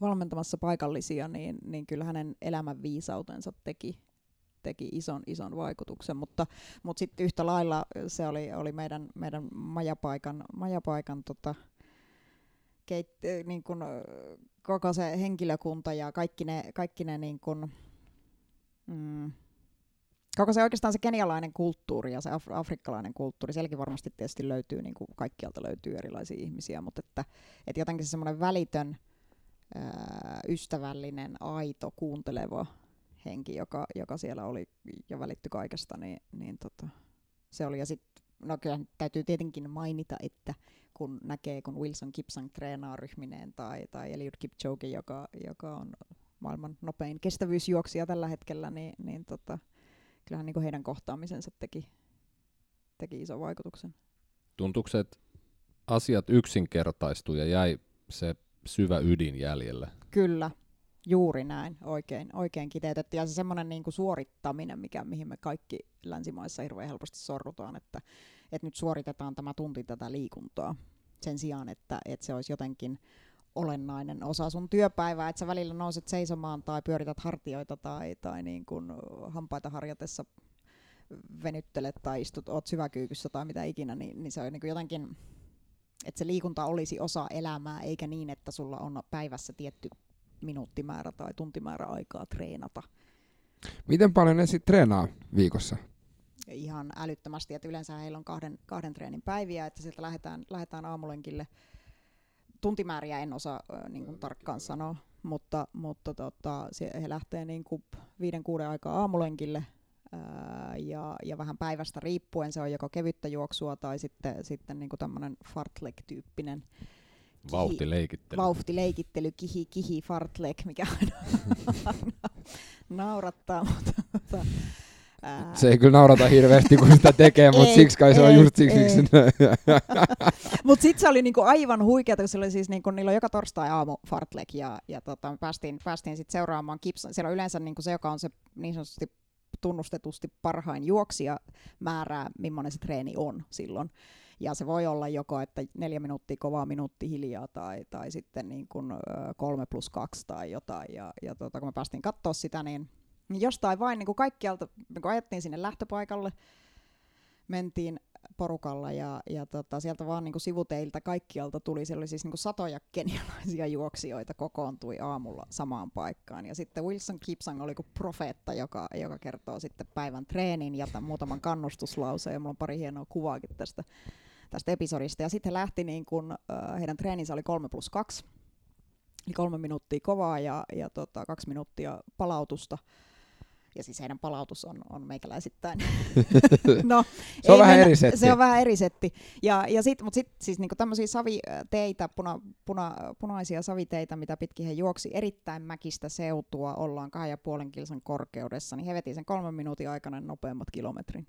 valmentamassa paikallisia, niin, niin kyllä hänen elämän viisautensa teki, teki ison, ison vaikutuksen, mutta, mutta sitten yhtä lailla se oli, oli meidän, meidän majapaikan, majapaikan tota, keit, niin kun, koko se henkilökunta ja kaikki ne, kaikki ne niin kun, mm, koko se oikeastaan se kenialainen kulttuuri ja se af- afrikkalainen kulttuuri, sielläkin varmasti tietysti löytyy, niin kuin kaikkialta löytyy erilaisia ihmisiä, mutta että, että jotenkin se semmoinen välitön, ää, ystävällinen, aito, kuunteleva henki, joka, joka siellä oli ja välittyi kaikesta, niin, niin tota, se oli. Ja sitten, no kyllä täytyy tietenkin mainita, että kun näkee, kun Wilson Kipsang treenaa ryhmineen tai, tai Eliud Kipchoge, joka, joka on maailman nopein kestävyysjuoksija tällä hetkellä, niin, niin tota, kyllähän niin heidän kohtaamisensa teki, teki ison vaikutuksen. Tuntuuko se, että asiat yksinkertaistui ja jäi se syvä ydin jäljelle? Kyllä, juuri näin, oikein, oikein kiteytetty. Ja se semmoinen niin suorittaminen, mikä, mihin me kaikki länsimaissa hirveän helposti sorrutaan, että, että nyt suoritetaan tämä tunti tätä liikuntaa sen sijaan, että, että se olisi jotenkin olennainen osa sun työpäivää, että sä välillä nouset seisomaan tai pyörität hartioita tai, tai niin kuin hampaita harjatessa venyttelet tai istut, oot syväkyykyssä tai mitä ikinä, niin, niin se on niin jotenkin, että se liikunta olisi osa elämää, eikä niin, että sulla on päivässä tietty minuuttimäärä tai tuntimäärä aikaa treenata. Miten paljon ne sitten treenaa viikossa? Ihan älyttömästi, että yleensä heillä on kahden, kahden treenin päiviä, että sieltä lähdetään, lähdetään aamulenkille. Tuntimääriä en osaa äh, niin kuin tarkkaan sanoa, mutta, mutta tota, he lähtee niin kuin viiden kuuden aikaa aamulenkille ää, ja, ja vähän päivästä riippuen se on joko kevyttä juoksua tai sitten, sitten niin kuin tämmöinen fartlek-tyyppinen Vauhtileikittely. Vauhtileikittely, kihi, kihi, fartlek, mikä aina, aina naurattaa, mutta, mutta ää... Se ei kyllä naurata hirveästi, kun sitä tekee, mutta siksi kai se on just siksi. siksi. mutta sitten se oli niinku aivan huikeaa, kun se oli siis niinku, niillä on joka torstai aamu fartlek ja, ja tota, me päästiin, päästiin sitten seuraamaan Gibson. Siellä on yleensä niinku se, joka on se niin sanotusti tunnustetusti parhain juoksija määrää, millainen se treeni on silloin. Ja se voi olla joko, että neljä minuuttia kovaa, minuutti hiljaa tai, tai sitten niin kuin kolme plus kaksi tai jotain. Ja, ja tota, kun me päästiin katsoa sitä, niin, niin jostain vain niin kuin kaikkialta, niin kun ajettiin sinne lähtöpaikalle, mentiin porukalla ja, ja tota, sieltä vaan niin kuin sivuteiltä kaikkialta tuli, siellä oli siis niin kuin satoja kenialaisia juoksijoita kokoontui aamulla samaan paikkaan. Ja sitten Wilson Kipsang oli kuin profeetta, joka, joka kertoo sitten päivän treenin ja tämän muutaman kannustuslauseen ja mulla on pari hienoa kuvaakin tästä, tästä episodista. Ja sitten he lähti, niin kuin, äh, heidän treeninsä oli 3 plus 2, eli kolme minuuttia kovaa ja, ja tota, kaksi minuuttia palautusta ja siis heidän palautus on, on meikäläisittäin. no, se on vähän mennä, eri setti. Se on vähän eri setti. Ja, ja sit, mutta sitten siis niinku tämmöisiä saviteitä, puna, puna, punaisia saviteitä, mitä pitkin he juoksi erittäin mäkistä seutua, ollaan kahden ja puolen kilsan korkeudessa, niin he veti sen kolmen minuutin aikana nopeammat kilometrin.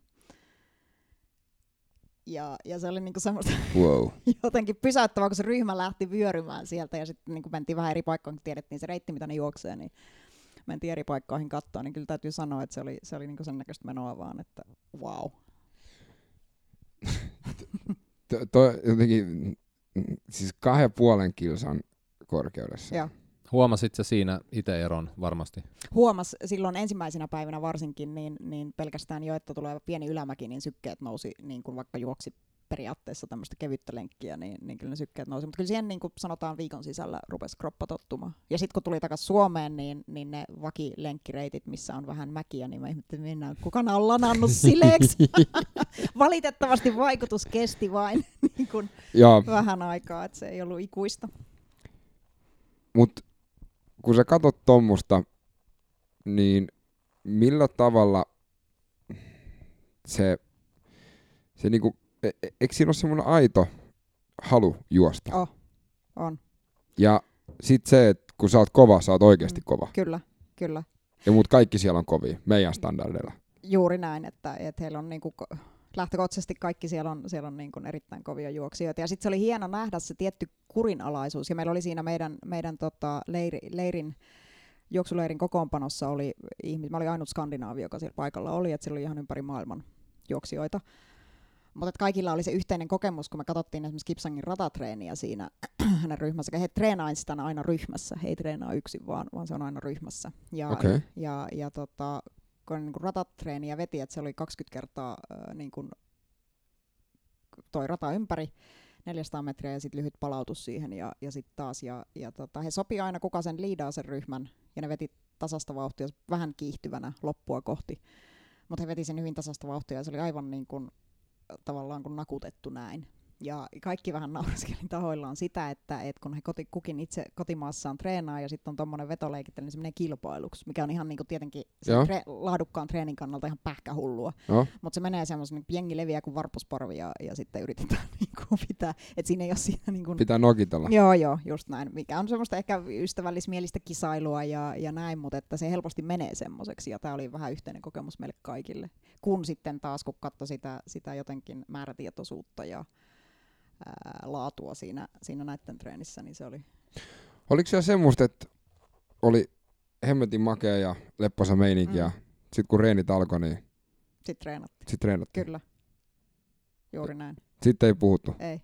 Ja, ja se oli niinku semmoista wow. jotenkin pysäyttävää, kun se ryhmä lähti vyörymään sieltä ja sitten niinku mentiin vähän eri paikkoihin, kun tiedettiin se reitti, mitä ne juoksee, niin mentiin eri paikkoihin katsoa, niin kyllä täytyy sanoa, että se oli, se oli niinku sen näköistä menoa vaan, että wow. to, jotenkin, siis kahden puolen kilsan korkeudessa. Joo. Huomasit sä siinä itse eron varmasti? Huomas silloin ensimmäisenä päivänä varsinkin, niin, niin pelkästään jo, että tulee pieni ylämäki, niin sykkeet nousi niin kuin vaikka juoksi periaatteessa tämmöistä kevyttä lenkkiä, niin, niin kyllä ne sykkeet nousi. Mutta kyllä siihen niin kuin sanotaan viikon sisällä rupesi kroppa tottumaan. Ja sitten kun tuli takaisin Suomeen, niin, niin ne vakilenkkireitit, missä on vähän mäkiä, niin mä ihmettelin, mennään, kuka on lanannut sileeksi. Valitettavasti vaikutus kesti vain niin kuin Joo, vähän aikaa, että se ei ollut ikuista. Mutta kun sä katot tuommoista, niin millä tavalla se, se niinku, e- e- eikö siinä ole semmoinen aito halu juosta? Oh, on, Ja sit se, että kun sä oot kova, sä oot oikeasti Mm. kova. kyllä, kyllä. Ja muut kaikki siellä on kovia, meidän standardeilla. Juuri näin, että, että heillä on niinku, ko- lähtökohtaisesti kaikki siellä on, siellä on niinku erittäin kovia juoksijoita. Ja sitten se oli hieno nähdä se tietty kurinalaisuus. Ja meillä oli siinä meidän, meidän tota, leiri, leirin, juoksuleirin kokoonpanossa oli ihmis, mä olin ainut skandinaavi, joka siellä paikalla oli, että siellä oli ihan ympäri maailman juoksijoita. Mutta kaikilla oli se yhteinen kokemus, kun me katsottiin esimerkiksi Kipsangin ratatreeniä siinä hänen ryhmässä. He treenaa sitä aina ryhmässä, he ei treenaa yksin, vaan, vaan se on aina ryhmässä. Ja, Okei. ja, ja tota, kun niin ratatreeniä veti, että se oli 20 kertaa äh, niin kuin toi rata ympäri, 400 metriä ja sitten lyhyt palautus siihen ja, ja sitten taas. Ja, ja tota, he sopi aina kuka sen liidaa sen ryhmän ja ne veti tasasta vauhtia vähän kiihtyvänä loppua kohti. Mutta he veti sen hyvin tasasta vauhtia ja se oli aivan niin kuin, tavallaan kuin nakutettu näin. Ja kaikki vähän nauraskelin tahoillaan sitä, että, että kun he koti, kukin itse kotimaassaan treenaa ja sitten on tuommoinen vetoleikittely, niin se menee kilpailuksi, mikä on ihan niin kuin tietenkin tre- laadukkaan treenin kannalta ihan pähkähullua. Mutta se menee semmoisen, niin jengi leviää kuin varpusparvi ja, ja sitten yritetään niin kuin pitää, että siinä ei ole siinä niin kuin, pitää nokitella. Joo, joo, just näin. Mikä on semmoista ehkä ystävällismielistä kisailua ja, ja näin, mutta että se helposti menee semmoiseksi. Ja tämä oli vähän yhteinen kokemus meille kaikille. Kun sitten taas, kun katsoi sitä, sitä jotenkin määrätietoisuutta ja ää, laatua siinä, siinä näiden treenissä, niin se oli... Oliko siellä semmoista, että oli hemmetin makea ja lepposa meininki Mm. ja sit kun reenit alkoi, niin Sitten treenattiin. sit treenattiin. Kyllä. Juuri näin. Sitten ei puhuttu. Ei.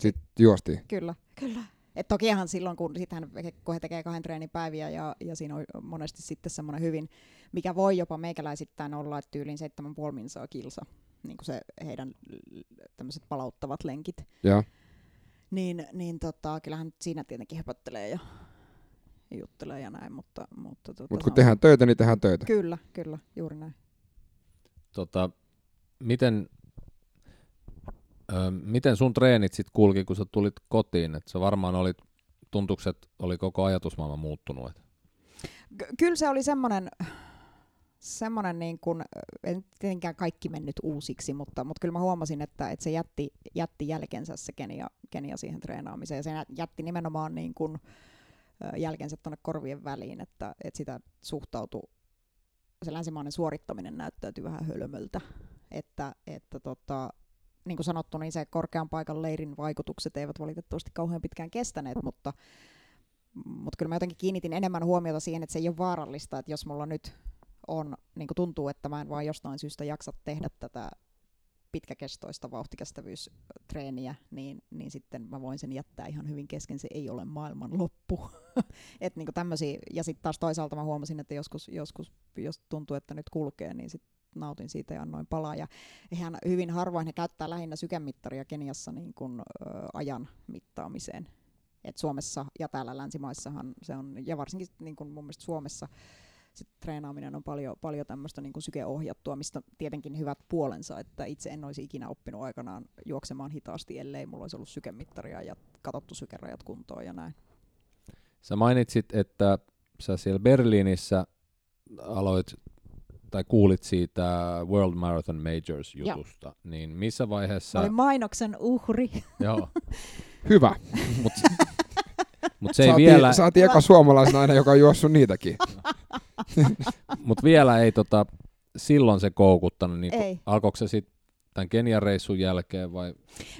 Sitten juostiin. Kyllä. Kyllä. Et tokihan silloin, kun, sitähän, kun he tekee kahden treenin päiviä ja, ja siinä on monesti sitten semmoinen hyvin, mikä voi jopa meikäläisittäin olla, että tyyliin 7,5 minsaa kilsa, niin kuin se heidän tämmöiset palauttavat lenkit. Ja Niin, niin tota, kyllähän siinä tietenkin höpöttelee ja juttelee ja näin, mutta... Mutta, tota, Mutta se kun on- tehdään töitä, niin tehdään töitä. Kyllä, kyllä, juuri näin. Tota, miten, ö, miten sun treenit sit kulki, kun sä tulit kotiin? Et sä varmaan olit, tuntuuko, että oli koko ajatusmaailma muuttunut? Et Ky- kyllä se oli semmoinen, semmoinen niin kuin, nyt tietenkään kaikki mennyt uusiksi, mutta, mutta kyllä mä huomasin, että, että se jätti, jätti jälkensä se Kenia, Kenia siihen treenaamiseen. Ja se jä- jätti nimenomaan niin kuin, jälkensä tuonne korvien väliin, että, että sitä suhtautui, se länsimainen suorittaminen näyttäytyi vähän hölmöltä. Että, että tota, niin kuin sanottu, niin se korkean paikan leirin vaikutukset eivät valitettavasti kauhean pitkään kestäneet, mutta mutta kyllä mä jotenkin kiinnitin enemmän huomiota siihen, että se ei ole vaarallista, että jos mulla nyt on, niin kuin tuntuu, että mä en vaan jostain syystä jaksa tehdä tätä pitkäkestoista vauhtikestävyystreeniä, niin, niin sitten mä voin sen jättää ihan hyvin kesken, se ei ole maailman loppu. Et niin tämmösiä, ja sitten taas toisaalta mä huomasin, että joskus, joskus jos tuntuu, että nyt kulkee, niin sitten nautin siitä ja annoin palaa. Ja ihan hyvin harvoin he käyttää lähinnä sykemittaria Keniassa niin kuin, ö, ajan mittaamiseen. Et Suomessa ja täällä länsimaissahan se on, ja varsinkin niin kuin mun mielestä Suomessa sit treenaaminen on paljon, paljon tämmöistä niin sykeohjattua, mistä tietenkin hyvät puolensa, että itse en olisi ikinä oppinut aikanaan juoksemaan hitaasti, ellei mulla olisi ollut sykemittaria ja katsottu sykerajat kuntoon ja näin. Sä mainitsit, että sä siellä Berliinissä aloit tai kuulit siitä World Marathon Majors jutusta, niin missä vaiheessa... Mä olin mainoksen uhri. Joo, Hyvä. mut, mut se ei saatiin, vielä, saatiin eka suomalaisena aina, joka on juossut niitäkin. mut vielä ei tota, silloin se koukuttanut, niin Ei. alkoiko se sitten tämän Kenian reissun jälkeen vai?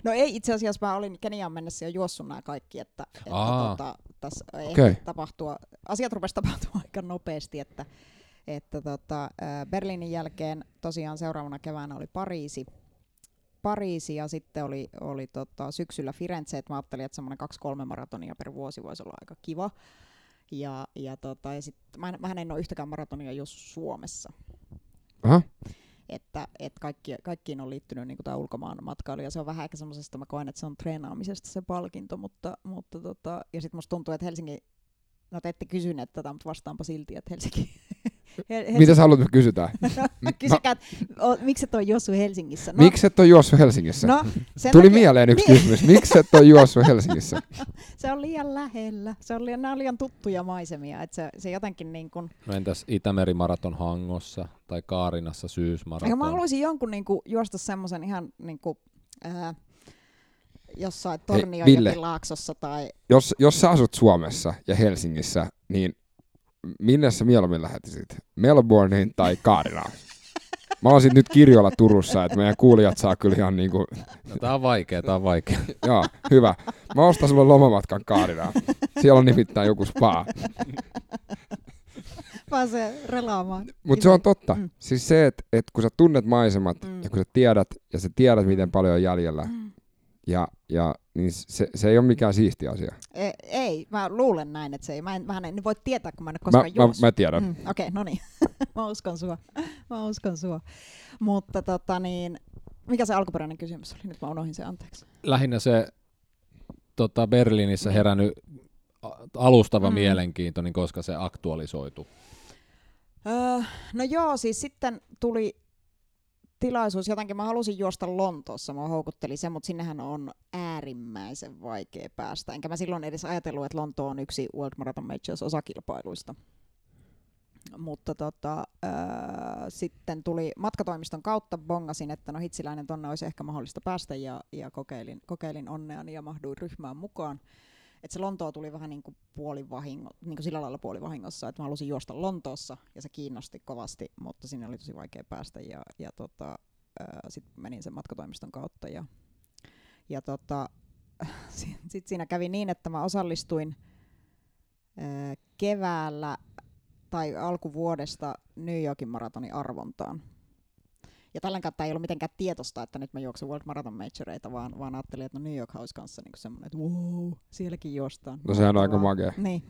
No ei, itse asiassa mä olin Keniaan mennessä jo juossut nämä kaikki, että, että Aa. tota, tässä okay. tapahtua, asiat rupesi tapahtumaan aika nopeasti, että, että tota, Berliinin jälkeen tosiaan seuraavana keväänä oli Pariisi, Pariisi ja sitten oli, oli tota, syksyllä Firenze, että mä ajattelin, että semmoinen kaksi-kolme maratonia per vuosi voisi olla aika kiva. Ja, ja, tota, ja sit, mä, en, mähän en ole yhtäkään maratonia jos Suomessa. Aha. että, että kaikki, kaikkiin on liittynyt niin tämä ulkomaan matkailu, ja se on vähän ehkä semmoisesta, mä koen, että se on treenaamisesta se palkinto, mutta, mutta tota, ja sitten musta tuntuu, että Helsinki, no te ette kysyneet tätä, mutta vastaanpa silti, että Helsinki, Hel- Mitä sä haluat, että me kysytään? Kysykää, että o, miksi et ole juossut Helsingissä? No, Miksi et ole juossut Helsingissä? No, sen Tuli takia, mieleen yksi Niin. kysymys. Miksi et ole juossut Helsingissä? se on liian lähellä. Se on liian, nämä on liian tuttuja maisemia. Että se, se jotenkin niin kuin, No entäs Itämeri-maraton Hangossa tai Kaarinassa syysmaraton? Eikä mä haluaisin jonkun niin kuin, juosta semmoisen ihan niin kuin, ää, jossain Tornionjokilaaksossa tai Jos, jos sä asut Suomessa ja Helsingissä, niin minne sä mieluummin lähetisit? Melbourneen tai Kaarinaan? Mä oon sit nyt kirjoilla Turussa, että meidän kuulijat saa kyllä ihan niinku, No, tää on vaikea, tää on vaikea. joo, hyvä. Mä ostan sulle lomamatkan Kaarinaan. Siellä on nimittäin joku spa. pääsee relaamaan. Mutta se on totta. Mm. Siis se, että et kun sä tunnet maisemat Mm. ja kun sä tiedät, ja sä tiedät miten paljon on jäljellä, Mm. Ja, ja niin se, se ei ole mikään siisti asia. E- ei, mä luulen näin, että se ei. Mä en, mä en voi tietää, kun mä en ole Mä, koskaan mä, juossut. mä tiedän. Mm, Okei, okay, no niin. mä uskon sua. Mä uskon sua. Mutta tota niin, mikä se alkuperäinen kysymys oli? Nyt mä unohdin se, anteeksi. Lähinnä se tota, Berliinissä herännyt alustava mm. mielenkiinto, niin koska se aktualisoitu. Öö, no joo, siis sitten tuli tilaisuus, jotenkin mä halusin juosta Lontoossa, mä houkutteli se, mutta sinnehän on äärimmäisen vaikea päästä. Enkä mä silloin edes ajatellut, että Lonto on yksi World Marathon Majors osakilpailuista. Mutta tota, öö, sitten tuli matkatoimiston kautta, bongasin, että no hitsiläinen tonne olisi ehkä mahdollista päästä ja, ja kokeilin, kokeilin onneani ja mahduin ryhmään mukaan. Et se Lontoo tuli vähän niin kuin puolivahingo, niin kuin sillä lailla puolivahingossa, että mä halusin juosta Lontoossa ja se kiinnosti kovasti, mutta sinne oli tosi vaikea päästä ja, ja tota, sitten menin sen matkatoimiston kautta ja, ja tota, sitten sit siinä kävi niin, että mä osallistuin ää, keväällä tai alkuvuodesta New Yorkin maratonin arvontaan. Ja tällä kertaa ei ollut mitenkään tietosta, että nyt mä juoksen World Marathon Majoreita, vaan, vaan ajattelin, että no New York olisi kanssa niin semmoinen, että wow, sielläkin juostaan. No sehän on aika makea. Niin.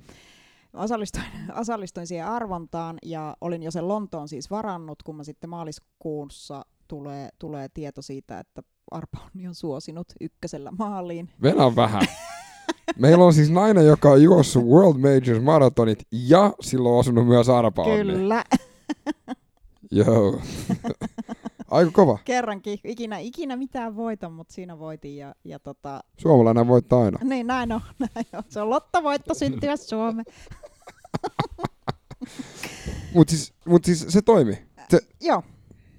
Osallistuin, osallistuin siihen arvontaan ja olin jo sen Lontoon siis varannut, kun mä sitten maaliskuussa tulee, tulee tieto siitä, että Arpa on suosinut ykkösellä maaliin. Venä vähän. Meillä on siis nainen, joka on juossut World Majors maratonit ja silloin on osunut myös arpa Kyllä, Joo. Aika kova. kerrankin. Ikinä, ikinä mitään voita, mutta siinä voitin. Ja, ja tota, Suomalainen voittaa aina. niin näin on, näin on. Se on lottavoitto syntyä Suomeen. Mutta siis, mut siis se toimi. Se, Joo.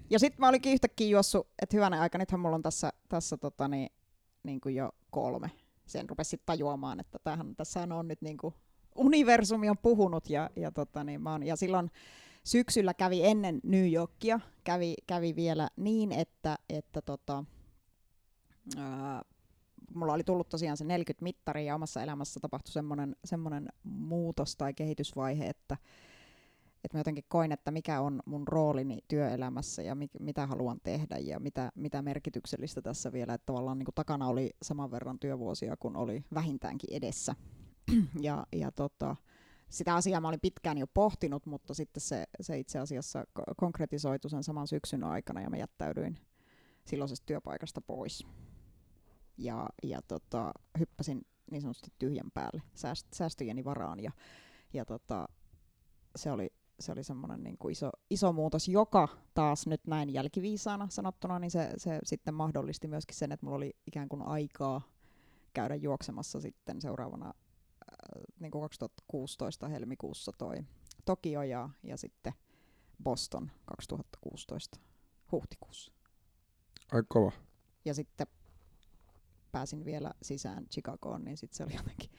Ja sitten mä olikin yhtäkkiä juossut, että hyvänä aika, nythän mulla on tässä, tässä tota, niin, niin kuin jo kolme. Sen rupesi sitten tajuamaan, että tämähän, tässä on nyt niin kuin universumi on puhunut ja, ja, tota, niin mä oon, ja silloin syksyllä kävi ennen New Yorkia, kävi, kävi vielä niin, että, että tota, ää, mulla oli tullut tosiaan se 40 mittari ja omassa elämässä tapahtui semmoinen, semmoinen muutos tai kehitysvaihe, että, että mä jotenkin koin, että mikä on mun roolini työelämässä ja mi- mitä haluan tehdä ja mitä, mitä merkityksellistä tässä vielä, että tavallaan niin takana oli saman verran työvuosia kuin oli vähintäänkin edessä. ja, ja tota, sitä asiaa mä olin pitkään jo pohtinut, mutta sitten se, se itse asiassa ko- konkretisoitu sen saman syksyn aikana ja mä jättäydyin silloisesta työpaikasta pois. Ja, ja tota, hyppäsin niin sanotusti tyhjän päälle sääst- säästöjeni varaan ja, ja tota, se oli, se oli semmoinen niin kuin iso, iso muutos, joka taas nyt näin jälkiviisaana sanottuna, niin se, se sitten mahdollisti myöskin sen, että mulla oli ikään kuin aikaa käydä juoksemassa sitten seuraavana niin kuin 2016 helmikuussa toi Tokio ja, ja sitten Boston 2016 huhtikuussa. aika kova. Ja sitten pääsin vielä sisään Chicagoon, niin sitten se oli jotenkin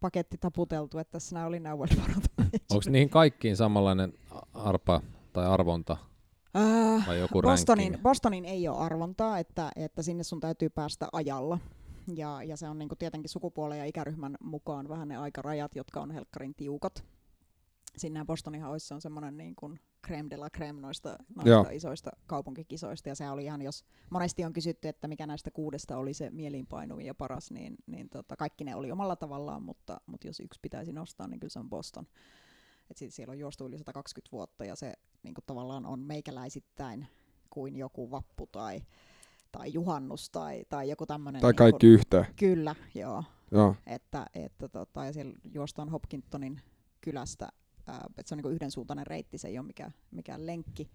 paketti taputeltu, että tässä nämä oli nämä World Onko niihin kaikkiin samanlainen arpa tai arvonta vai joku Bostonin, ranking? Bostonin ei ole arvontaa, että, että sinne sun täytyy päästä ajalla. Ja, ja se on niinku tietenkin sukupuolen ja ikäryhmän mukaan vähän ne aikarajat, jotka on helkkarin tiukat. Sinne Bostonihan olisi se on semmoinen niin kuin creme de la creme noista, Joo. noista isoista kaupunkikisoista. Ja se oli ihan, jos monesti on kysytty, että mikä näistä kuudesta oli se mieliinpainuvin ja paras, niin, niin tota, kaikki ne oli omalla tavallaan, mutta, mutta jos yksi pitäisi nostaa, niin kyllä se on Boston. Et sit siellä on juostu yli 120 vuotta ja se niin kuin tavallaan on meikäläisittäin kuin joku vappu tai, tai juhannus tai, tai joku tämmöinen. Tai niin kaikki kuin, yhteen. Kyllä, joo. Joo. Että, että tota, ja siellä juostaan Hopkintonin kylästä, ää, että se on niin yhdensuuntainen reitti, se ei ole mikään, mikään lenkki.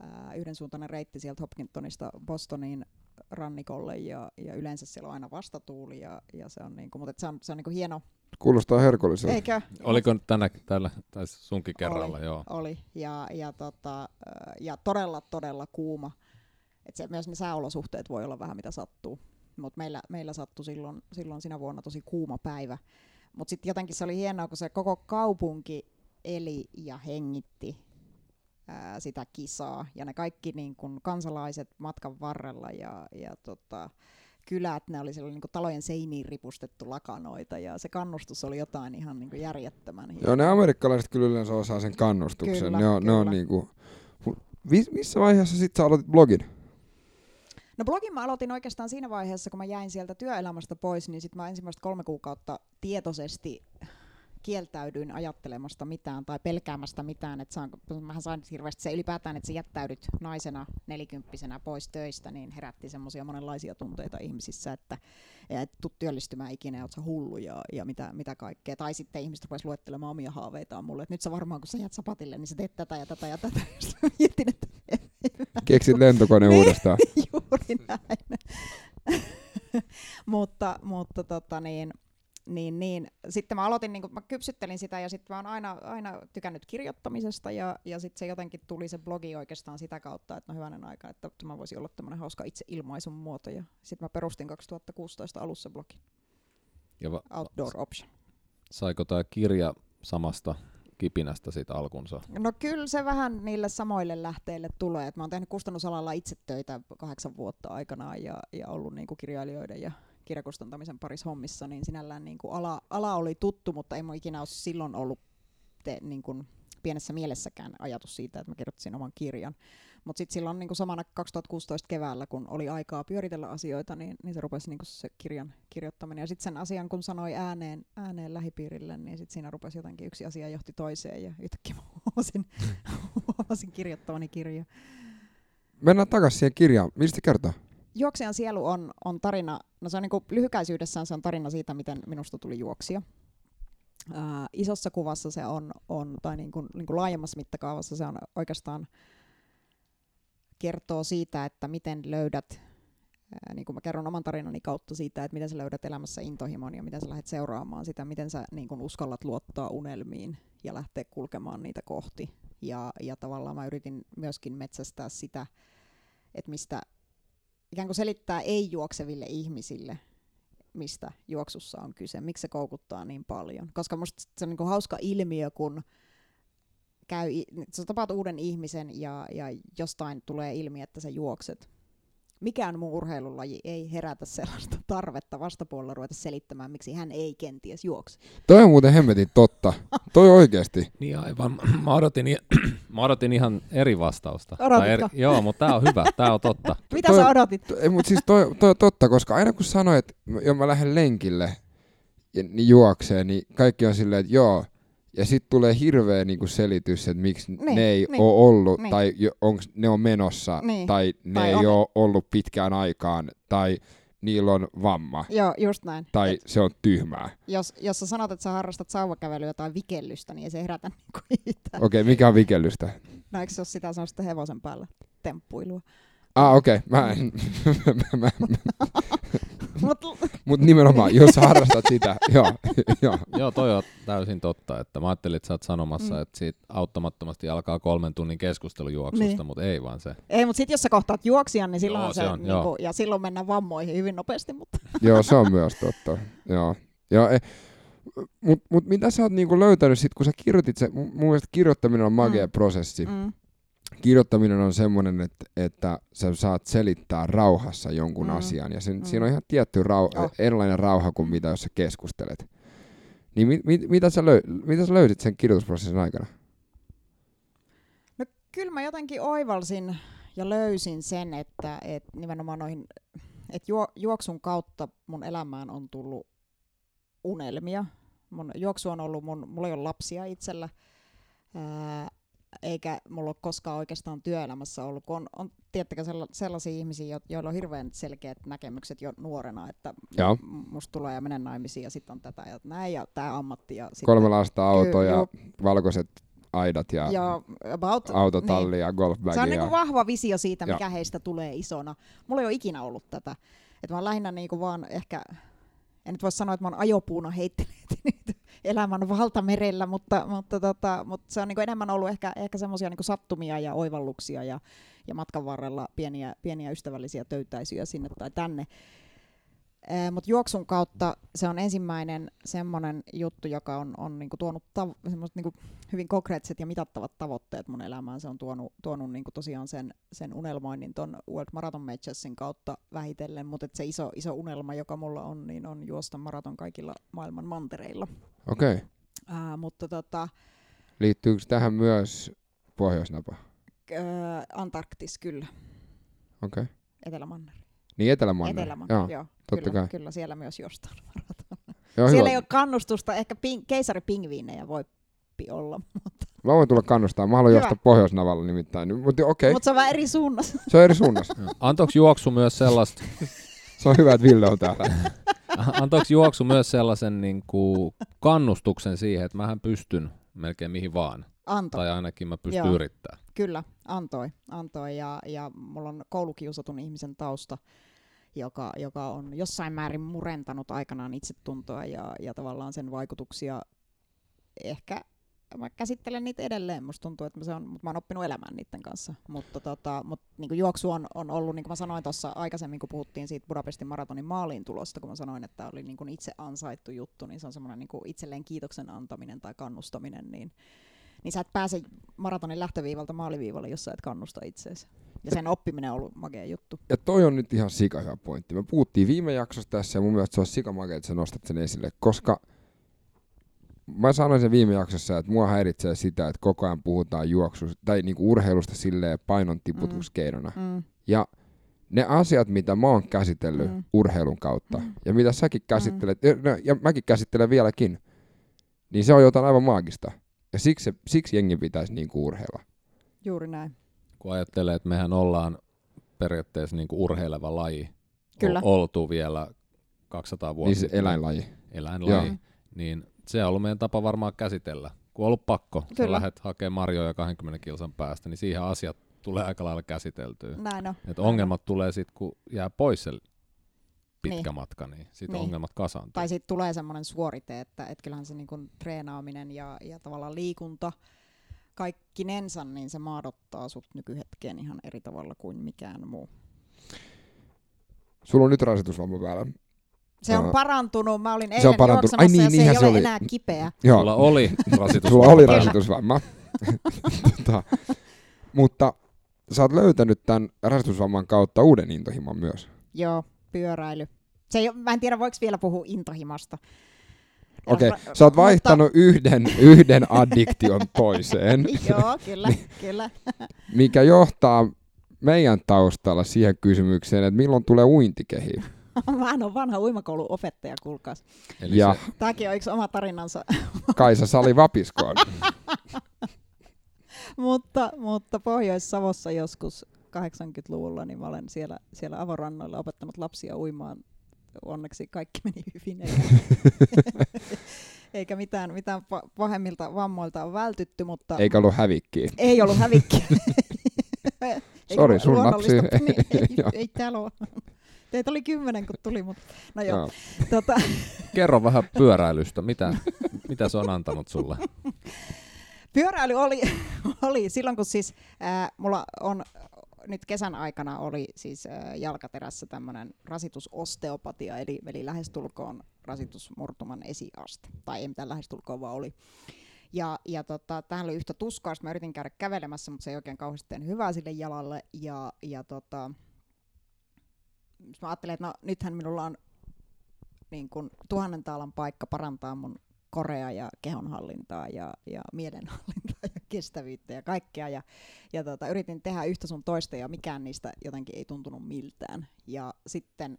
Ää, yhdensuuntainen reitti sieltä Hopkintonista Bostoniin rannikolle ja, ja yleensä siellä on aina vastatuuli ja, ja se on, niinku, mutta se on, se on niinku hieno, Kuulostaa herkulliselta. eikö? Oliko nyt tänä, tällä, tai sunkin kerralla, Oli. joo. Oli, ja, ja, tota, ja todella, todella kuuma. Et se, myös ne sääolosuhteet voi olla vähän mitä sattuu. Mutta meillä, meillä sattui silloin, silloin sinä vuonna tosi kuuma päivä. Mutta sitten jotenkin se oli hienoa, kun se koko kaupunki eli ja hengitti ää, sitä kisaa. Ja ne kaikki niin kun, kansalaiset matkan varrella ja, ja tota, kylät, ne oli siellä niin kun, talojen seiniin ripustettu lakanoita. Ja se kannustus oli jotain ihan niin kun, järjettömän hienoa. Joo, ne amerikkalaiset kyllä yleensä osaa sen kannustuksen. Kyllä, ne on, ne on kyllä. Mut vi- missä vaiheessa sit sä aloitit blogin? No blogin mä aloitin oikeastaan siinä vaiheessa, kun mä jäin sieltä työelämästä pois, niin sitten mä ensimmäistä kolme kuukautta tietoisesti kieltäydyin ajattelemasta mitään tai pelkäämästä mitään. Et saan, mähän sain hirveästi se ylipäätään, että sä jättäydyt naisena nelikymppisenä pois töistä, niin herätti semmoisia monenlaisia tunteita ihmisissä, että et tuu työllistymään ikinä, ja oot sä hullu ja, ja mitä, mitä kaikkea. Tai sitten ihmiset rupes luettelemaan omia haaveitaan mulle, että nyt sä varmaan kun sä jäät sapatille, niin sä teet tätä ja tätä ja tätä. Ja mietin, että Keksit lentokone Niin. uudestaan. Näin. mutta mutta tota niin, niin, niin. Sitten mä aloitin, niin mä kypsyttelin sitä ja sitten mä oon aina, aina tykännyt kirjoittamisesta ja, ja sitten se jotenkin tuli se blogi oikeastaan sitä kautta, että no hyvänen aika, että tämä voisi olla tämmöinen hauska itse ilmaisun muoto ja sitten mä perustin 2016 alussa blogin Ja va- Outdoor Option. saiko tämä kirja samasta kipinästä siitä alkunsa? No kyllä se vähän niille samoille lähteille tulee. Et mä oon tehnyt kustannusalalla itse töitä kahdeksan vuotta aikanaan ja, ja ollut niinku kirjailijoiden ja kirjakustantamisen parissa hommissa, niin sinällään niinku ala, ala oli tuttu, mutta ei mun ikinä ole silloin ollut te, niinku pienessä mielessäkään ajatus siitä, että mä kirjoittaisin oman kirjan. Mutta sitten silloin niinku samana 2016 keväällä, kun oli aikaa pyöritellä asioita, niin, niin se rupesi niinku se kirjan kirjoittaminen. Ja sitten sen asian, kun sanoi ääneen, ääneen lähipiirille, niin sitten siinä rupesi jotenkin yksi asia johti toiseen ja yhtäkkiä huomasin, huomasin kirjoittavani kirja. Mennään takaisin siihen kirjaan. Mistä kertoo? Juoksijan sielu on, on tarina, no se on niin lyhykäisyydessään se on tarina siitä, miten minusta tuli juoksija. Ää, isossa kuvassa se on, on tai niin kuin, niin kuin laajemmassa mittakaavassa se on oikeastaan kertoo siitä, että miten löydät, niin kuin mä kerron oman tarinani kautta siitä, että miten sä löydät elämässä intohimon ja miten sä lähdet seuraamaan sitä, miten sä niin kuin uskallat luottaa unelmiin ja lähteä kulkemaan niitä kohti. Ja, ja tavallaan mä yritin myöskin metsästää sitä, että mistä ikään kuin selittää ei-juokseville ihmisille, mistä juoksussa on kyse, miksi se koukuttaa niin paljon. Koska musta se on niin kuin hauska ilmiö, kun käy, sä tapaat uuden ihmisen ja, ja jostain tulee ilmi, että sä juokset. Mikään muu urheilulaji ei herätä sellaista tarvetta vastapuolella ruveta selittämään, miksi hän ei kenties juokse. Toi on muuten hemmetin totta. Toi oikeesti. Niin aivan. Mä odotin, i- mä odotin ihan eri vastausta. Tai Odotitko? eri, joo, mutta tämä on hyvä, tämä on totta. Mitä Toi- sä odotit? Ei, mutta siis toi, toi on totta, koska aina kun sanoit, että jo mä lähden lenkille ja niin juoksee, niin kaikki on silleen, että joo. Ja sitten tulee hirveä niinku selitys, että miksi Niin, ne ei niin, ole ollut, niin. tai jo, onks, ne on menossa, Niin, tai ne tai ei on- ole ollut pitkään aikaan, tai niillä on vamma, Joo, just näin. tai se on tyhmää. Jos, jos sä sanot, että sä harrastat sauvakävelyä tai vikellystä, niin ei se herätä niinku. Okei, okay, mikä on vikellystä? No eikö se ole sitä sellaista hevosen päällä temppuilua? Ah, okei, okay. mä en, mä, Mut, nimenomaan, jos harrastat sitä, joo, joo. Joo, toi on täysin totta. Että mä ajattelin, että sä oot sanomassa, Mm. että siitä auttamattomasti alkaa kolmen tunnin keskustelu juoksusta, Niin. mutta ei vaan se. ei, mutta sitten jos sä kohtaat juoksijan, niin silloin Joo, se, se on, niinku, ja silloin mennään vammoihin hyvin nopeasti. Mutta Joo, se on myös totta. Joo. Joo, e, mut, mut mitä sä oot niinku löytänyt sit, kun sä kirjoitit se, mun mun mielestä kirjoittaminen on magea Mm. prosessi. mm, Kirjoittaminen on semmoinen, että, että sä saat selittää rauhassa jonkun Mm. asian, ja sen, Mm. siinä on ihan tietty rau, Oh. erilainen rauha kuin mitä jos sä keskustelet. Niin mit, mit, mitä, sä löy, mitä sä löysit sen kirjoitusprosessin aikana? no kyllä mä jotenkin oivalsin ja löysin sen, että, että nimenomaan noihin, että juo, juoksun kautta mun elämään on tullut unelmia. Mun juoksu on ollut mun, mulla ei ole lapsia itsellä. Ää, eikä mulla ole koskaan oikeastaan työelämässä ollut, kun on, on tiettäkö sella, sellaisia ihmisiä, jo- joilla on hirveän selkeät näkemykset jo nuorena, että Joo. musta tulee ja menen naimisiin ja sitten on tätä ja näin ja tämä ammatti. Ja sitten, Kolme lasta, auto Ky- ja valkoiset aidat ja, ja about, autotalli niin. ja golfbagi. Se on ja... niinku vahva visio siitä, mikä heistä tulee isona. Mulla ei ole ikinä ollut tätä. Et mä oon lähinnä niinku vaan ehkä, en nyt voi sanoa, että mä oon ajopuuna heitteleet nyt elämän valtamerellä, mutta, mutta, tota, mutta se on niinku enemmän ollut ehkä, ehkä semmoisia niinku sattumia ja oivalluksia ja, ja matkan varrella pieniä, pieniä ystävällisiä töytäisyjä sinne tai tänne. Mutta juoksun kautta se on ensimmäinen semmoinen juttu, joka on, on niinku tuonut tav- semmoset niinku hyvin konkreettiset ja mitattavat tavoitteet mun elämään. Se on tuonut, tuonut niinku tosiaan sen, sen unelmoinnin tuon World Marathon Matchesin kautta vähitellen, mutta se iso, iso unelma, joka mulla on, niin on juosta maraton kaikilla maailman mantereilla. Okei. Okay. Ää, mutta tota, Liittyykö tähän myös Pohjoisnapa? ää, Antarktis kyllä, Okei. Okay. Etelämanner. Niin. Etelämanner, Joo. joo. totta kyllä, kai. kyllä, siellä myös jostain maraton. Joo, Siellä hyvä. ei ole kannustusta, ehkä ping, keisaripingviinejä voi olla, Mä voin tulla kannustaa. Mä haluan juosta Pohjoisnavalla nimittäin. Mutta okei, okay. mutta se on vähän eri suunnassa. se on eri suunnassa. Antoiko juoksu myös sellaista, Se on hyvä, että Ville on täällä. antoiko juoksu myös sellaisen niin kuin kannustuksen siihen, että mähän pystyn melkein mihin vaan, Anto. tai ainakin mä pystyn Joo. yrittämään. Kyllä, antoi. antoi ja, ja mulla on koulukiusatun ihmisen tausta, joka, joka on jossain määrin murentanut aikanaan itsetuntoa ja, ja tavallaan sen vaikutuksia ehkä mä käsittelen niitä edelleen, musta tuntuu, että se on, mutta mä oon oppinut elämään niiden kanssa. Mutta tota, mut, niin juoksu on, on ollut, niin kuin mä sanoin tuossa aikaisemmin, kun puhuttiin siitä Budapestin maratonin maaliin tulosta, kun mä sanoin, että oli niin kuin itse ansaittu juttu, niin se on semmoinen niin kuin itselleen kiitoksen antaminen tai kannustaminen, niin, niin sä et pääse maratonin lähtöviivalta maaliviivalle, jos sä et kannusta itseesi. Ja sen oppiminen on ollut makea juttu. Ja toi on nyt ihan sika hyvä pointti. Me puhuttiin viime jaksossa tässä ja mun mielestä se on sika makea, että sä nostat sen esille, koska mä sanoin sen viime jaksossa, että mua häiritsee sitä, että koko ajan puhutaan juoksusta tai niinku urheilusta silleen painon tiputuskeinona. Mm. Ja ne asiat, mitä mä oon käsitellyt Mm. mm. urheilun kautta, Mm. mm. ja mitä säkin käsittelet, ja, no, ja mäkin käsittelen vieläkin, niin se on jotain aivan maagista. Ja siksi, siksi jengi pitäisi niinku urheilla. Juuri näin. Kun ajattelee, että mehän ollaan periaatteessa niin kuin urheileva laji, Kyllä. O- oltu vielä 200 vuotta Niin se eläinlaji. eläinlaji, Joo. niin se on ollut meidän tapa varmaan käsitellä. Kun on ollut pakko, sä Kyllä. lähdet hakemaan marjoja 20 kilsan päästä, niin siihen asiat tulee aika lailla käsiteltyä. Näin on. Et näin ongelmat tulee sitten, kun jää pois se pitkä Niin. matka, niin sitten Niin. ongelmat kasaantuu. Tai sitten tulee semmoinen suorite, että et kyllähän se niinku treenaaminen ja, ja tavallaan liikunta kaikkinensa, niin se maadottaa sut nykyhetkeen ihan eri tavalla kuin mikään muu. Sulla on nyt rasitusvamma päällä. Se on parantunut. Mä olin Se eilen on parantunut. Ai juoksemassa niin, ja se ei se ole oli. enää kipeä. Joo, Sulla oli rasitus. sulla oli rasitusvamma. tota, mutta sä oot löytänyt tämän rasitusvamman kautta uuden intohimon myös. Joo, pyöräily. Se ei, mä en tiedä, voiko vielä puhua intohimosta. Okei, Ja- sä oot mutta- vaihtanut yhden, yhden addiktion toiseen, Joo, kyllä, kyllä. mikä johtaa meidän taustalla siihen kysymykseen, että milloin tulee uintikehi. Mä oon vanha uimakoulun opettaja, kuulkaas. Eli Ja se, Tämäkin on yksi oma tarinansa. Kaisa Sali Vapiskoon. mutta, mutta Pohjois-Savossa joskus 80-luvulla, niin mä olen siellä, siellä avorannoilla opettanut lapsia uimaan. Onneksi kaikki meni hyvin, eikä, eikä mitään, mitään pa- pahemmilta vammoilta on vältytty, mutta Eikä ollut hävikkiä. ei ollut hävikkiä. Sori, sun lapsi- Niin, ei, ei täällä ole. Teitä oli kymmenen, kun tuli, mutta no joo. Joo. Tota, kerro vähän pyöräilystä, mitä, mitä se on antanut sulle? Pyöräily oli, oli silloin, kun siis ää, mulla on nyt kesän aikana oli siis jalkaterässä tämmöinen rasitusosteopatia, eli, eli lähestulkoon rasitusmurtuman esiaste. Tai ei mitään lähestulkoon, vaan oli. Ja, ja tota, tähän oli yhtä tuskaa, mä yritin käydä kävelemässä, mutta se ei oikein kauheasti hyvää sille jalalle. Ja, ja tota, mä ajattelin, että no nythän minulla on niin kun, tuhannen taalan paikka parantaa mun korea ja kehonhallintaa ja, ja mielenhallintaa kestävyyttä ja kaikkea. Ja, ja tota, yritin tehdä yhtä sun toista ja mikään niistä jotenkin ei tuntunut miltään. Ja sitten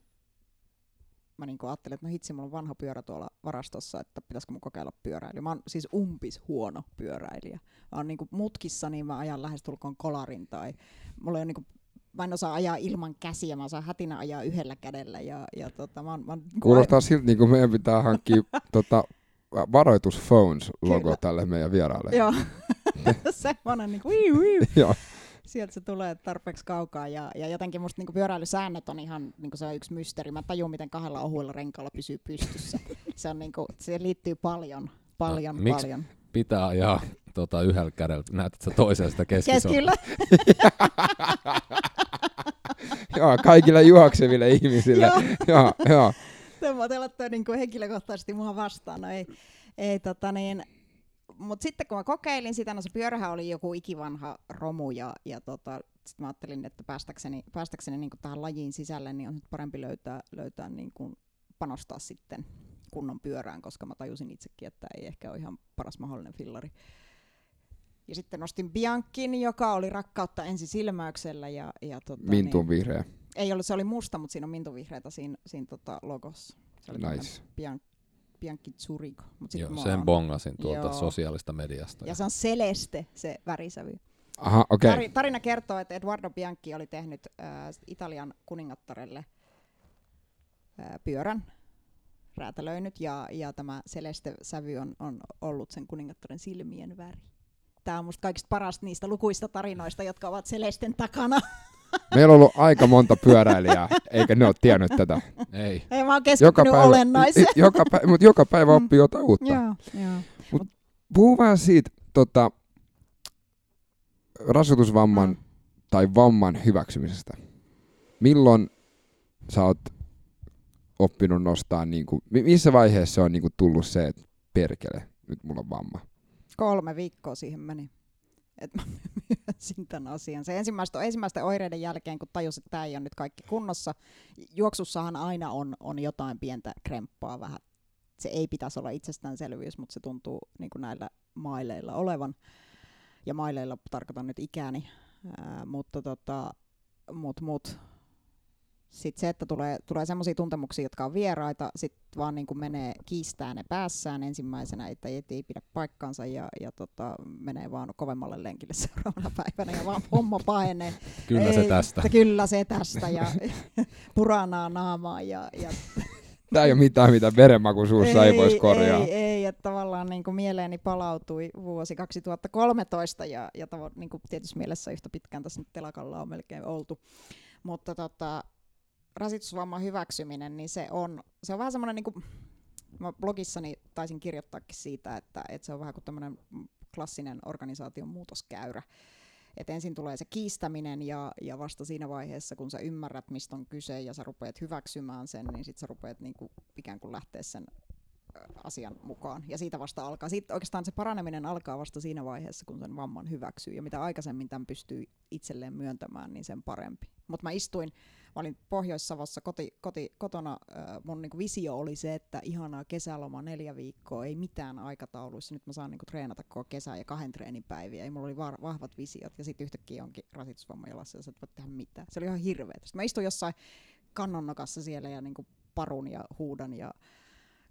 mä niin ajattelin, että no hitsi, mulla on vanha pyörä tuolla varastossa, että pitäisikö mun kokeilla pyöräilyä. Mä oon siis umpis huono pyöräilijä. Mä oon niin mutkissa, niin mä ajan lähestulkoon kolarin tai mulla on niin mä en osaa ajaa ilman käsiä, mä osaan hätinä ajaa yhdellä kädellä. Ja, ja tota, mä oon, mä oon, Kuulostaa siltä, niin kuin meidän pitää hankkia tota, varoitus phones-logo tälle meidän vieraalle. Joo, semmoinen niin kuin, Joo. Sieltä se tulee tarpeeksi kaukaa ja, ja jotenkin musta niin pyöräilysäännöt on ihan niin se on yksi mysteeri. Mä tajun, miten kahdella ohuilla renkaalla pysyy pystyssä. se, on niin kuin, se liittyy paljon, paljon, no, paljon. pitää ajaa tota, yhdellä kädellä? Näytät sä toisesta keskisormella? joo, kaikille juokseville ihmisille. joo, joo. Te olette niin kuin henkilökohtaisesti mua vastaan. No ei, ei tota niin, mutta sitten kun mä kokeilin sitä, no se pyörähän oli joku ikivanha romu ja, ja tota, sitten mä ajattelin, että päästäkseni, päästäkseni niin kuin tähän lajiin sisälle, niin on nyt parempi löytää, löytää niin kuin panostaa sitten kunnon pyörään, koska mä tajusin itsekin, että ei ehkä ole ihan paras mahdollinen fillari. Ja sitten nostin Biankin, joka oli rakkautta ensi silmäyksellä. Ja, ja tota, Mintun niin, vihreä. Ei ollut, se oli musta, mutta siinä on mintun vihreätä siinä, siinä tota logossa. Se oli nice. Bian, Bianchi Zurigo. Mut Joo, sen on, bongasin tuolta joo. sosiaalista mediasta. Ja se on celeste, se värisävy. Aha, okay. Tar- tarina kertoo, että Eduardo Bianchi oli tehnyt äh, Italian kuningattarelle äh, pyörän, räätälöinyt, ja, ja tämä celeste-sävy on, on ollut sen kuningattaren silmien väri. Tämä on musta kaikista parasta niistä lukuista tarinoista, jotka ovat Celesten takana. Meillä on ollut aika monta pyöräilijää, eikä ne ole tiennyt tätä. Ei. Ei, mä oon joka päivä, olennaiseen. Joka päivä, mutta joka päivä oppii jotain uutta. Joo, joo. Mut puhu vähän siitä tota, rasitusvamman mm. tai vamman hyväksymisestä. Milloin sä oot oppinut nostaa, niin kuin, missä vaiheessa se on niin kuin, tullut se, että perkele, nyt mulla on vamma? Kolme viikkoa siihen meni että mä myönsin tämän asian. Se ensimmäistä, ensimmäisten oireiden jälkeen, kun tajusin, että tämä ei ole nyt kaikki kunnossa, juoksussahan aina on, on jotain pientä kremppaa vähän. Se ei pitäisi olla itsestäänselvyys, mutta se tuntuu niin kuin näillä maileilla olevan. Ja maileilla tarkoitan nyt ikäni, ää, mutta tota, mut, mut, sitten se, että tulee, tulee semmoisia tuntemuksia, jotka on vieraita, sitten vaan niin kuin menee kiistää ne päässään ensimmäisenä, että ei, ei pidä paikkaansa ja, ja tota, menee vaan kovemmalle lenkille seuraavana päivänä ja vaan homma paenee. kyllä ei, se tästä. Kyllä se tästä ja puranaa naamaa ja, ja Tämä ei ole mitään, mitä verenmaku suussa ei, ei voisi korjaa. Ei, ei että tavallaan niin kuin mieleeni palautui vuosi 2013 ja, ja tavo, niin kuin tietysti mielessä yhtä pitkään tässä nyt telakalla on melkein oltu. Mutta tota, rasitusvamman hyväksyminen, niin se on, se on vähän semmoinen, niin kuin, mä blogissani taisin kirjoittaakin siitä, että, että se on vähän kuin tämmöinen klassinen organisaation muutoskäyrä. Et ensin tulee se kiistäminen ja, ja vasta siinä vaiheessa, kun sä ymmärrät, mistä on kyse ja sä rupeat hyväksymään sen, niin sitten sä rupeat niinku ikään kuin lähteä sen asian mukaan. Ja siitä vasta alkaa. Siitä oikeastaan se paraneminen alkaa vasta siinä vaiheessa, kun sen vamman hyväksyy. Ja mitä aikaisemmin tämän pystyy itselleen myöntämään, niin sen parempi. Mutta mä istuin, mä olin Pohjois-Savossa koti, koti, kotona, äh, mun niinku visio oli se, että ihanaa kesäloma neljä viikkoa, ei mitään aikatauluissa. Nyt mä saan niinku treenata koko kesää ja kahden treenin päiviä. Ei mulla oli var, vahvat visiot. Ja sitten yhtäkkiä onkin rasitusvamma jalassa ja sä et voi tehdä mitään. Se oli ihan hirveä. Sitten mä istuin jossain kannonnokassa siellä ja niinku parun ja huudan ja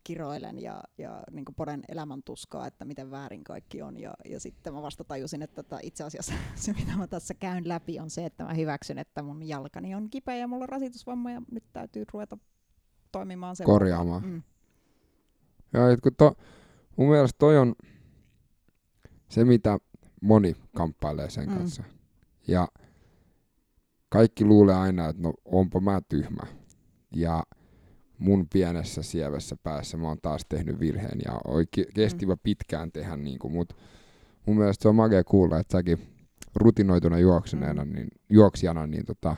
kiroilen ja, ja niin poden elämäntuskaa, että miten väärin kaikki on. Ja, ja sitten mä vasta tajusin, että tota, itse asiassa se, mitä mä tässä käyn läpi, on se, että mä hyväksyn, että mun jalkani on kipeä ja mulla on rasitusvamma ja nyt täytyy ruveta toimimaan sen. Korjaamaan. Mm. Ja kun to, mun mielestä toi on se, mitä moni kamppailee sen mm. kanssa. Ja kaikki luulee aina, että no onpa mä tyhmä. Ja mun pienessä sievässä päässä mä oon taas tehnyt virheen ja kesti mm. pitkään tehdä, niin kuin, mutta mun mielestä se on makea kuulla, että säkin rutinoituna juoksuneena, mm. niin, juoksijana, niin tota,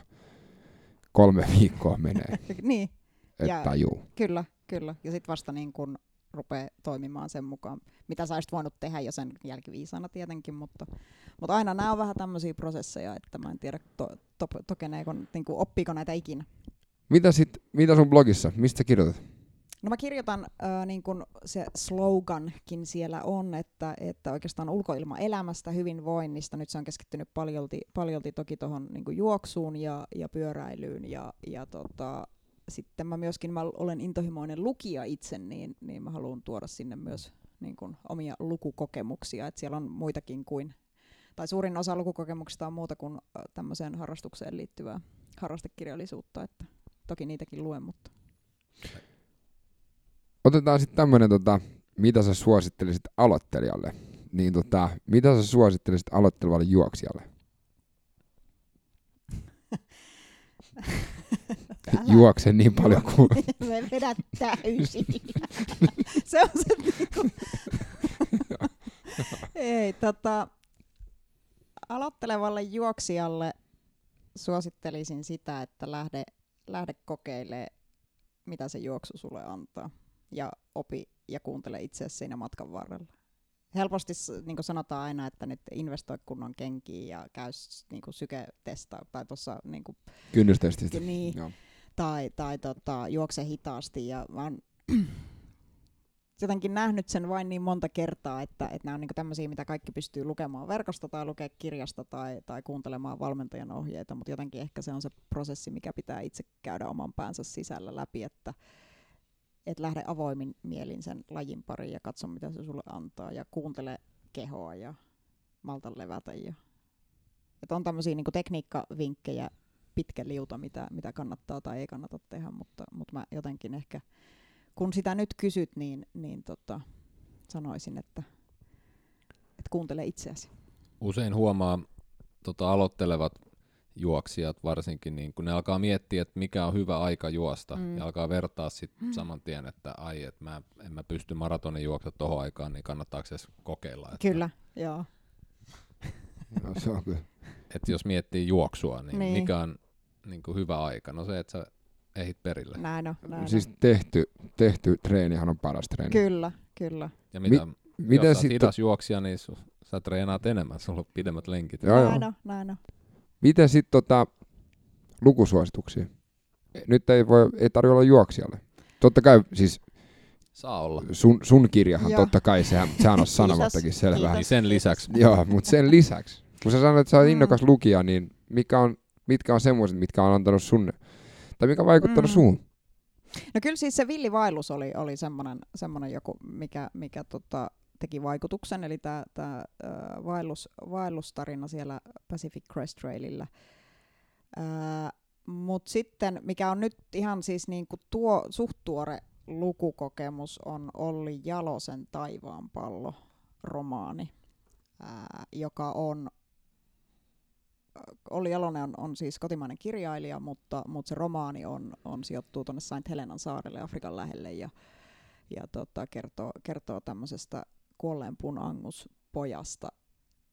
kolme viikkoa menee. niin. Että tajuu. Kyllä, kyllä. Ja sitten vasta niin kun rupeaa toimimaan sen mukaan, mitä sä olisit voinut tehdä jo sen jälkiviisana tietenkin, mutta, mutta aina nämä on vähän tämmöisiä prosesseja, että mä en tiedä, to, to, tokeneeko, niin oppiiko näitä ikinä. Mitä, sit, mitä sun blogissa, mistä kirjoitat? No mä kirjoitan, äh, niin kun se slogankin siellä on, että, että oikeastaan ulkoilmaelämästä, hyvinvoinnista, nyt se on keskittynyt paljolti, paljolti toki tuohon niin juoksuun ja, ja pyöräilyyn. Ja, ja tota, sitten mä myöskin mä olen intohimoinen lukija itse, niin, niin mä haluan tuoda sinne myös niin kuin omia lukukokemuksia, että siellä on muitakin kuin, tai suurin osa lukukokemuksista on muuta kuin tämmöiseen harrastukseen liittyvää harrastekirjallisuutta, että toki niitäkin luen, mutta Otetaan sitten tämmönen, tota, mitä sä suosittelisit aloittelijalle? Niin tota, mitä sä suosittelisit aloittelevalle juoksijalle? Älä. Juokse niin paljon kuin... me vedät täysin. se on se niinku... Ei, tota, aloittelevalle juoksijalle suosittelisin sitä, että lähde, lähde kokeilemaan, mitä se juoksu sulle antaa. Ja opi ja kuuntele itse siinä matkan varrella. Helposti niin kuin sanotaan aina, että nyt investoi kunnon kenkiin ja käy niin syketesta tai tuossa niin kuin, Kynnystestistä. niin, Joo. tai, tai tota, juokse hitaasti. Ja mä oon jotenkin nähnyt sen vain niin monta kertaa, että, että nämä on niinku tämmöisiä, mitä kaikki pystyy lukemaan verkosta tai lukea kirjasta tai, tai kuuntelemaan valmentajan ohjeita, mutta jotenkin ehkä se on se prosessi, mikä pitää itse käydä oman päänsä sisällä läpi, että et lähde avoimin mielin sen lajin pariin ja katso, mitä se sulle antaa ja kuuntele kehoa ja malta levätä. Ja... Et on tämmöisiä niinku tekniikkavinkkejä pitkä liuta, mitä, mitä kannattaa tai ei kannata tehdä, mutta, mutta mä jotenkin ehkä, kun sitä nyt kysyt, niin, niin tota, sanoisin, että, että kuuntele itseäsi. Usein huomaa tota, aloittelevat juoksijat varsinkin, niin kun ne alkaa miettiä, että mikä on hyvä aika juosta, Mm. mm. ja alkaa vertaa sit saman tien, että ai, että mä en mä pysty maratonin juoksa tohon aikaan, niin kannattaako edes kokeilla. Että, Kyllä, joo. No, se on kyllä. Että jos miettii juoksua, niin, Niin. niin. mikä on niin kuin hyvä aika? No se, että sä ehdit perille. Näin on, näin Siis on. tehty, tehty treenihan on paras treeni. Kyllä, kyllä. Ja mitä, Mi- Miten jos sitten hidas juoksija, niin su, sä treenaat enemmän, sulla on pidemmät lenkit. Joo, näin on, näin on. Miten sitten tota, lukusuosituksia? Nyt ei, voi, ei tarvitse olla juoksijalle. Totta kai, siis Saa olla. sun, sun kirjahan Joo. totta kai, sehän, sehän on sanomattakin selvää. Kiitos. Niin sen lisäksi Joo, mutta sen lisäksi, kun sä sanoit, että sä oot Mm. innokas lukija, niin mikä on, mitkä on semmoiset, mitkä on antanut sun, tai mikä on vaikuttanut Mm. suun? No kyllä siis se villivaellus oli, oli semmoinen, semmoinen joku, mikä, mikä tota, teki vaikutuksen, eli tämä tää, äh, vaellus, vaellustarina siellä Pacific Crest Trailillä. Mutta sitten, mikä on nyt ihan siis niinku tuo suht tuore lukukokemus, on Olli Jalosen Taivaan pallo romaani, ää, joka on Olli Jalonen on, on siis kotimainen kirjailija, mutta, mutta se romaani on, on sijoittuu tuonne Saint Helenan saarelle Afrikan lähelle ja, ja tota, kertoo, kertoo tämmöisestä kuolleen pun Angus pojasta,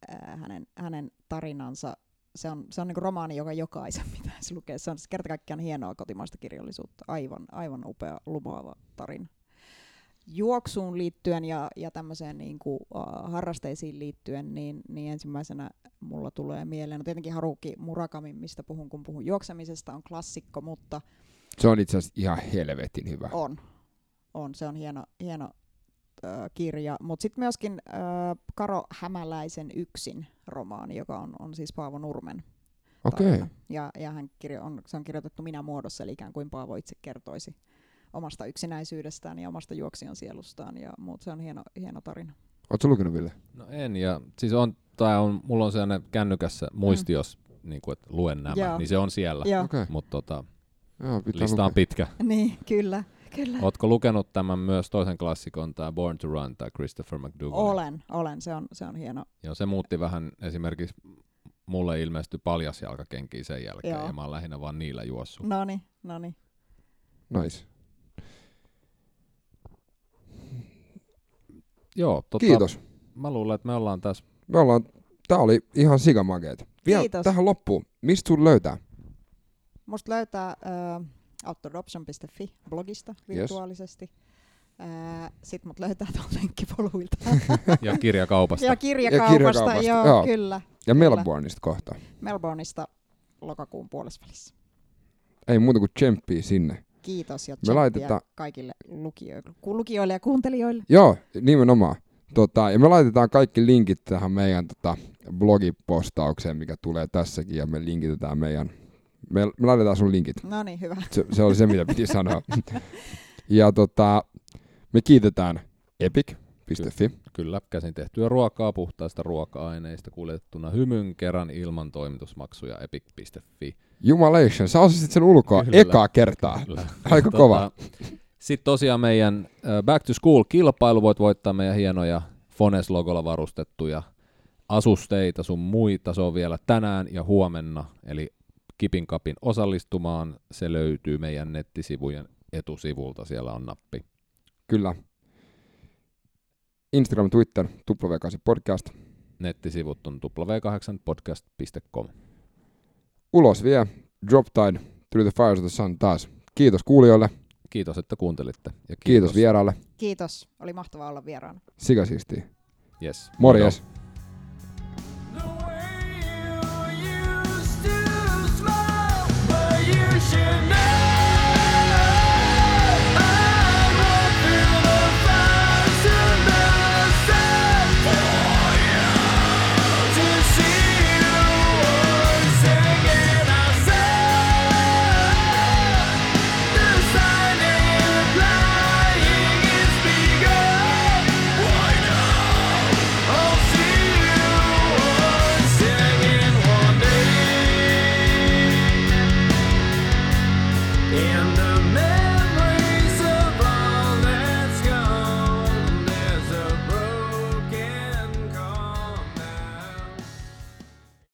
ää, hänen, hänen tarinansa. Se on, se on niinku romaani, joka jokaisen pitäisi lukea. Se on siis kerta kaikkiaan hienoa kotimaista kirjallisuutta. Aivan, aivan upea, lumoava tarina. Juoksuun liittyen ja, ja tämmöiseen niin kuin, uh, harrasteisiin liittyen, niin, niin ensimmäisenä mulla tulee mieleen, no tietenkin Haruki Murakami, mistä puhun, kun puhun juoksemisesta, on klassikko, mutta Se on itse asiassa ihan helvetin hyvä. on. On, se on hieno, hieno ö, kirja. Mutta sitten myöskin ö, Karo Hämäläisen Yksin romaani, joka on, on siis Paavo Nurmen Okei. tarina. Ja, ja hän kirjo, on, se on kirjoitettu minä muodossa, eli ikään kuin Paavo itse kertoisi omasta yksinäisyydestään ja omasta juoksijan sielustaan. Ja muut, se on hieno, hieno tarina. Ootko lukenut, Ville? No en, ja siis on, tai on, mulla on sellainen kännykässä muisti, jos niin kuin, että luen nämä, Joo. niin se on siellä. Joo, Okei. Mutta tota, Joo, pitää lista on lukea. pitkä. niin, kyllä. kyllä. Ootko lukenut tämän myös toisen klassikon, tämä Born to Run, tai Christopher McDougall? Olen, olen. Se on, se on hieno. Joo, se muutti vähän esimerkiksi, mulle ilmestyi paljasjalkakenkiä sen jälkeen, Joo. ja mä oon lähinnä vaan niillä juossut. Noni, noni. Nice. Joo, tota, Kiitos. Mä luulen, että me ollaan tässä Me ollaan, tää oli ihan sikamakeet. Vielä Kiitos. tähän loppuun. Mistä sun löytää? Musta löytää äh, outdoordoption.fi blogista virtuaalisesti. Äh, Sitten mut löytää tuolta lenkkipoluilta. ja kirjakaupasta. ja kirjakaupasta, kirjakaupasta, joo, joo. kyllä. Ja Kyllä. Melbourneista kohta. Melbourneista lokakuun puolesvälissä. Ei muuta kuin tsemppiä sinne. Kiitos ja Me laitetaan- kaikille lukijoille, lukijoille ja kuuntelijoille. Joo, nimenomaan. Tota, ja me laitetaan kaikki linkit tähän meidän tota, blogipostaukseen, mikä tulee tässäkin, ja me linkitetään meidän, Me, me laitetaan sun linkit. No niin, hyvä. Se, se oli se, mitä piti sanoa. ja tota, me kiitetään epic.fi. Kyllä, käsin tehtyä ruokaa puhtaista ruoka-aineista kuljetettuna hymyn kerran ilman toimitusmaksuja epic.fi. Jumalation, sä osasit sen ulkoa Kyllä. ekaa kertaa. Kyllä. Aika kova. Sitten tosiaan meidän Back to School-kilpailu voit voittaa meidän hienoja Fones-logolla varustettuja asusteita sun muita. Se on vielä tänään ja huomenna, eli Kipin Kapin osallistumaan. Se löytyy meidän nettisivujen etusivulta, siellä on nappi. Kyllä. Instagram, Twitter, W8 podcast. Nettisivut on w8podcast.com. Ulos vie Drop Tide Through the Fires of the Sun taas. Kiitos kuulijoille, Kiitos, että kuuntelitte. Ja kiitos, kiitos vieraille. Kiitos. Oli mahtavaa olla vieraana. Sikasiistiä. Yes. Morjes. Modo.